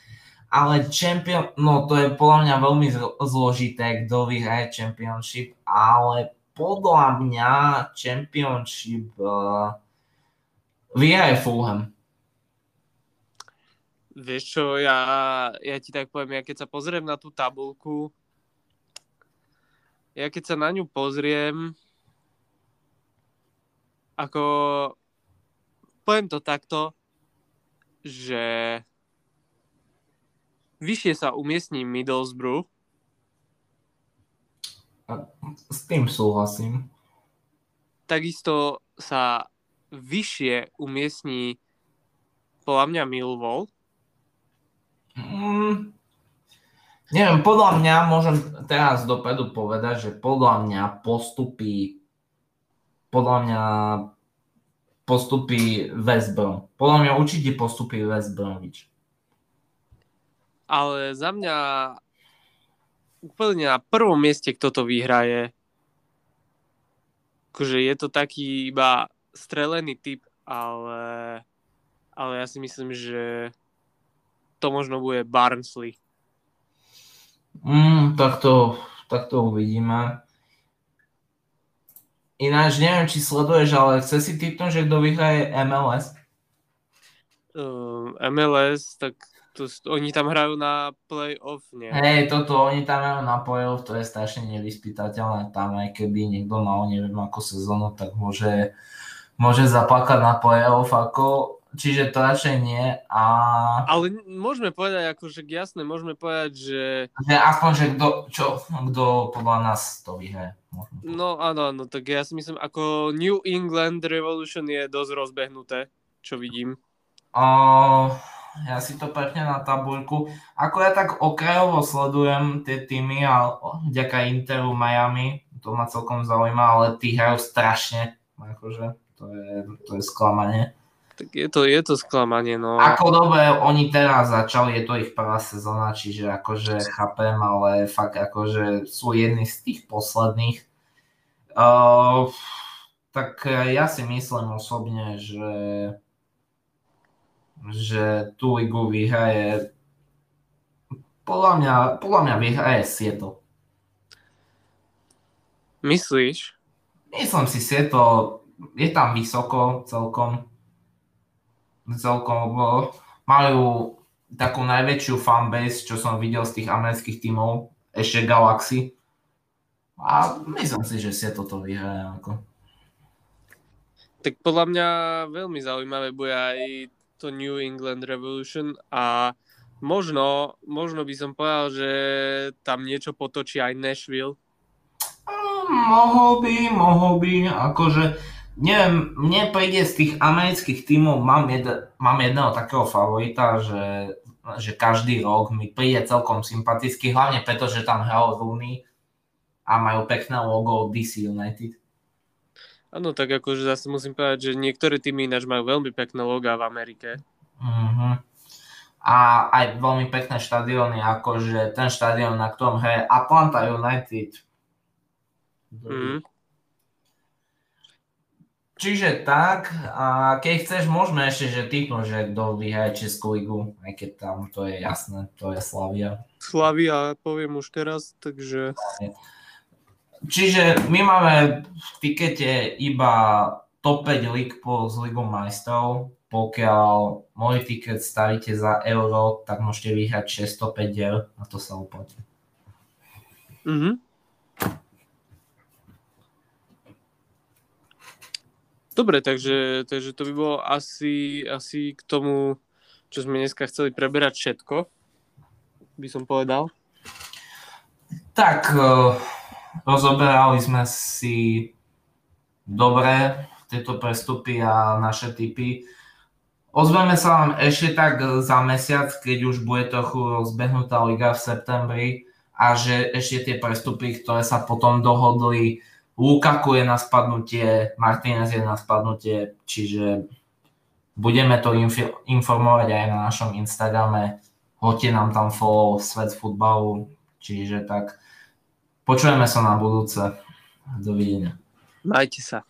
S1: Ale champion, no to je podľa mňa veľmi zložité, kto vyhraje Championship, ale podľa mňa Championship uh, vyhraje Fulham.
S2: Vieš čo, ja, ja ti tak poviem, ja keď sa pozriem na tú tabulku, ja keď sa na ňu pozriem, ako poviem to takto, že vyššie sa umiestní Middlesbrough.
S1: S tým súhlasím.
S2: Takisto sa vyššie umiestní podľa mňa Millwall.
S1: Mm, neviem, podľa mňa môžem teraz dopredu povedať, že podľa mňa postupí podľa mňa postupí West Brom. Podľa mňa určite postupí West Bromwich.
S2: ale za mňa úplne na prvom mieste, kto to vyhraje. Akože je to taký iba strelený typ, ale, ale ja si myslím, že to možno bude Barnsley.
S1: Mm, tak, to, tak to uvidíme. Ináč neviem, či sleduješ, ale chce si typnúť, že kto vyhraje MLS?
S2: Uh, MLS, tak to, oni tam hrajú na play-off, nie?
S1: Hej, toto, oni tam hrajú na play-off, to je strašne nevyspytateľné. Tam aj keby niekto mal neviem ako sezónu, tak môže, môže zaplakať na play-off, ako, čiže to radšej nie. A...
S2: Ale môžeme povedať, akože jasné, môžeme povedať, že...
S1: Že aspoň, že kto, čo, kto podľa nás to vyhraje.
S2: No áno, áno, tak ja si myslím, ako New England Revolution je dosť rozbehnuté, čo vidím.
S1: Uh, ja si to pekne na tabuľku. Ako ja tak okrajovo sledujem tie týmy a vďaka Interu Miami, to ma celkom zaujíma, ale tí hrajú strašne. Akože to je, to je sklamanie.
S2: Tak je to, je to sklamanie, no.
S1: Ako dobre, oni teraz začali, je to ich prvá sezóna, čiže akože chápem, ale fakt akože sú jedni z tých posledných. Uh, tak ja si myslím osobne, že že tú ligu vyhraje podľa mňa, podľa mňa vyhraje Seattle.
S2: Myslíš?
S1: Myslím si, Seattle je tam vysoko celkom. Celkom, majú takú najväčšiu fanbase, čo som videl z tých amerických tímov, ešte Galaxy. A myslím si, že Seattle to vyhraje. Ako.
S2: Tak podľa mňa veľmi zaujímavé bude aj to New England Revolution a možno, možno by som povedal, že tam niečo potočí aj Nashville.
S1: Mohol by, mohol by, akože neviem, mne príde z tých amerických tímov, mám, jed, mám jedného takého favorita, že, že každý rok mi príde celkom sympatický, hlavne preto, že tam hral Rooney a majú pekné logo DC United.
S2: Áno, tak akože zase musím povedať, že niektoré týmy ináč majú veľmi pekné logá v Amerike.
S1: Uh-huh. A aj veľmi pekné štadióny, akože ten štadión, na ktorom hraje Atlanta United. Uh-huh. Čiže tak, a keď chceš, môžeme ešte, že typnúť, že kto vyhraje Českú ligu, aj keď tam to je jasné, to je Slavia.
S2: Slavia, poviem už teraz, takže...
S1: Čiže my máme v tikete iba top 5 lig po z Ligou majstrov. Pokiaľ môj tiket stavíte za euro, tak môžete vyhrať 605 eur a to sa oplatí. Mm-hmm.
S2: Dobre, takže, takže to by bolo asi, asi k tomu, čo sme dneska chceli preberať všetko, by som povedal.
S1: Tak, uh Rozoberali sme si dobre tieto prestupy a naše typy. Ozveme sa vám ešte tak za mesiac, keď už bude trochu rozbehnutá liga v septembri a že ešte tie prestupy, ktoré sa potom dohodli, Lukaku je na spadnutie, Martinez je na spadnutie, čiže budeme to inf- informovať aj na našom Instagrame. Hoďte nám tam follow Svet futbalu, čiže tak počujeme sa na budúce. Dovidenia.
S2: Majte sa.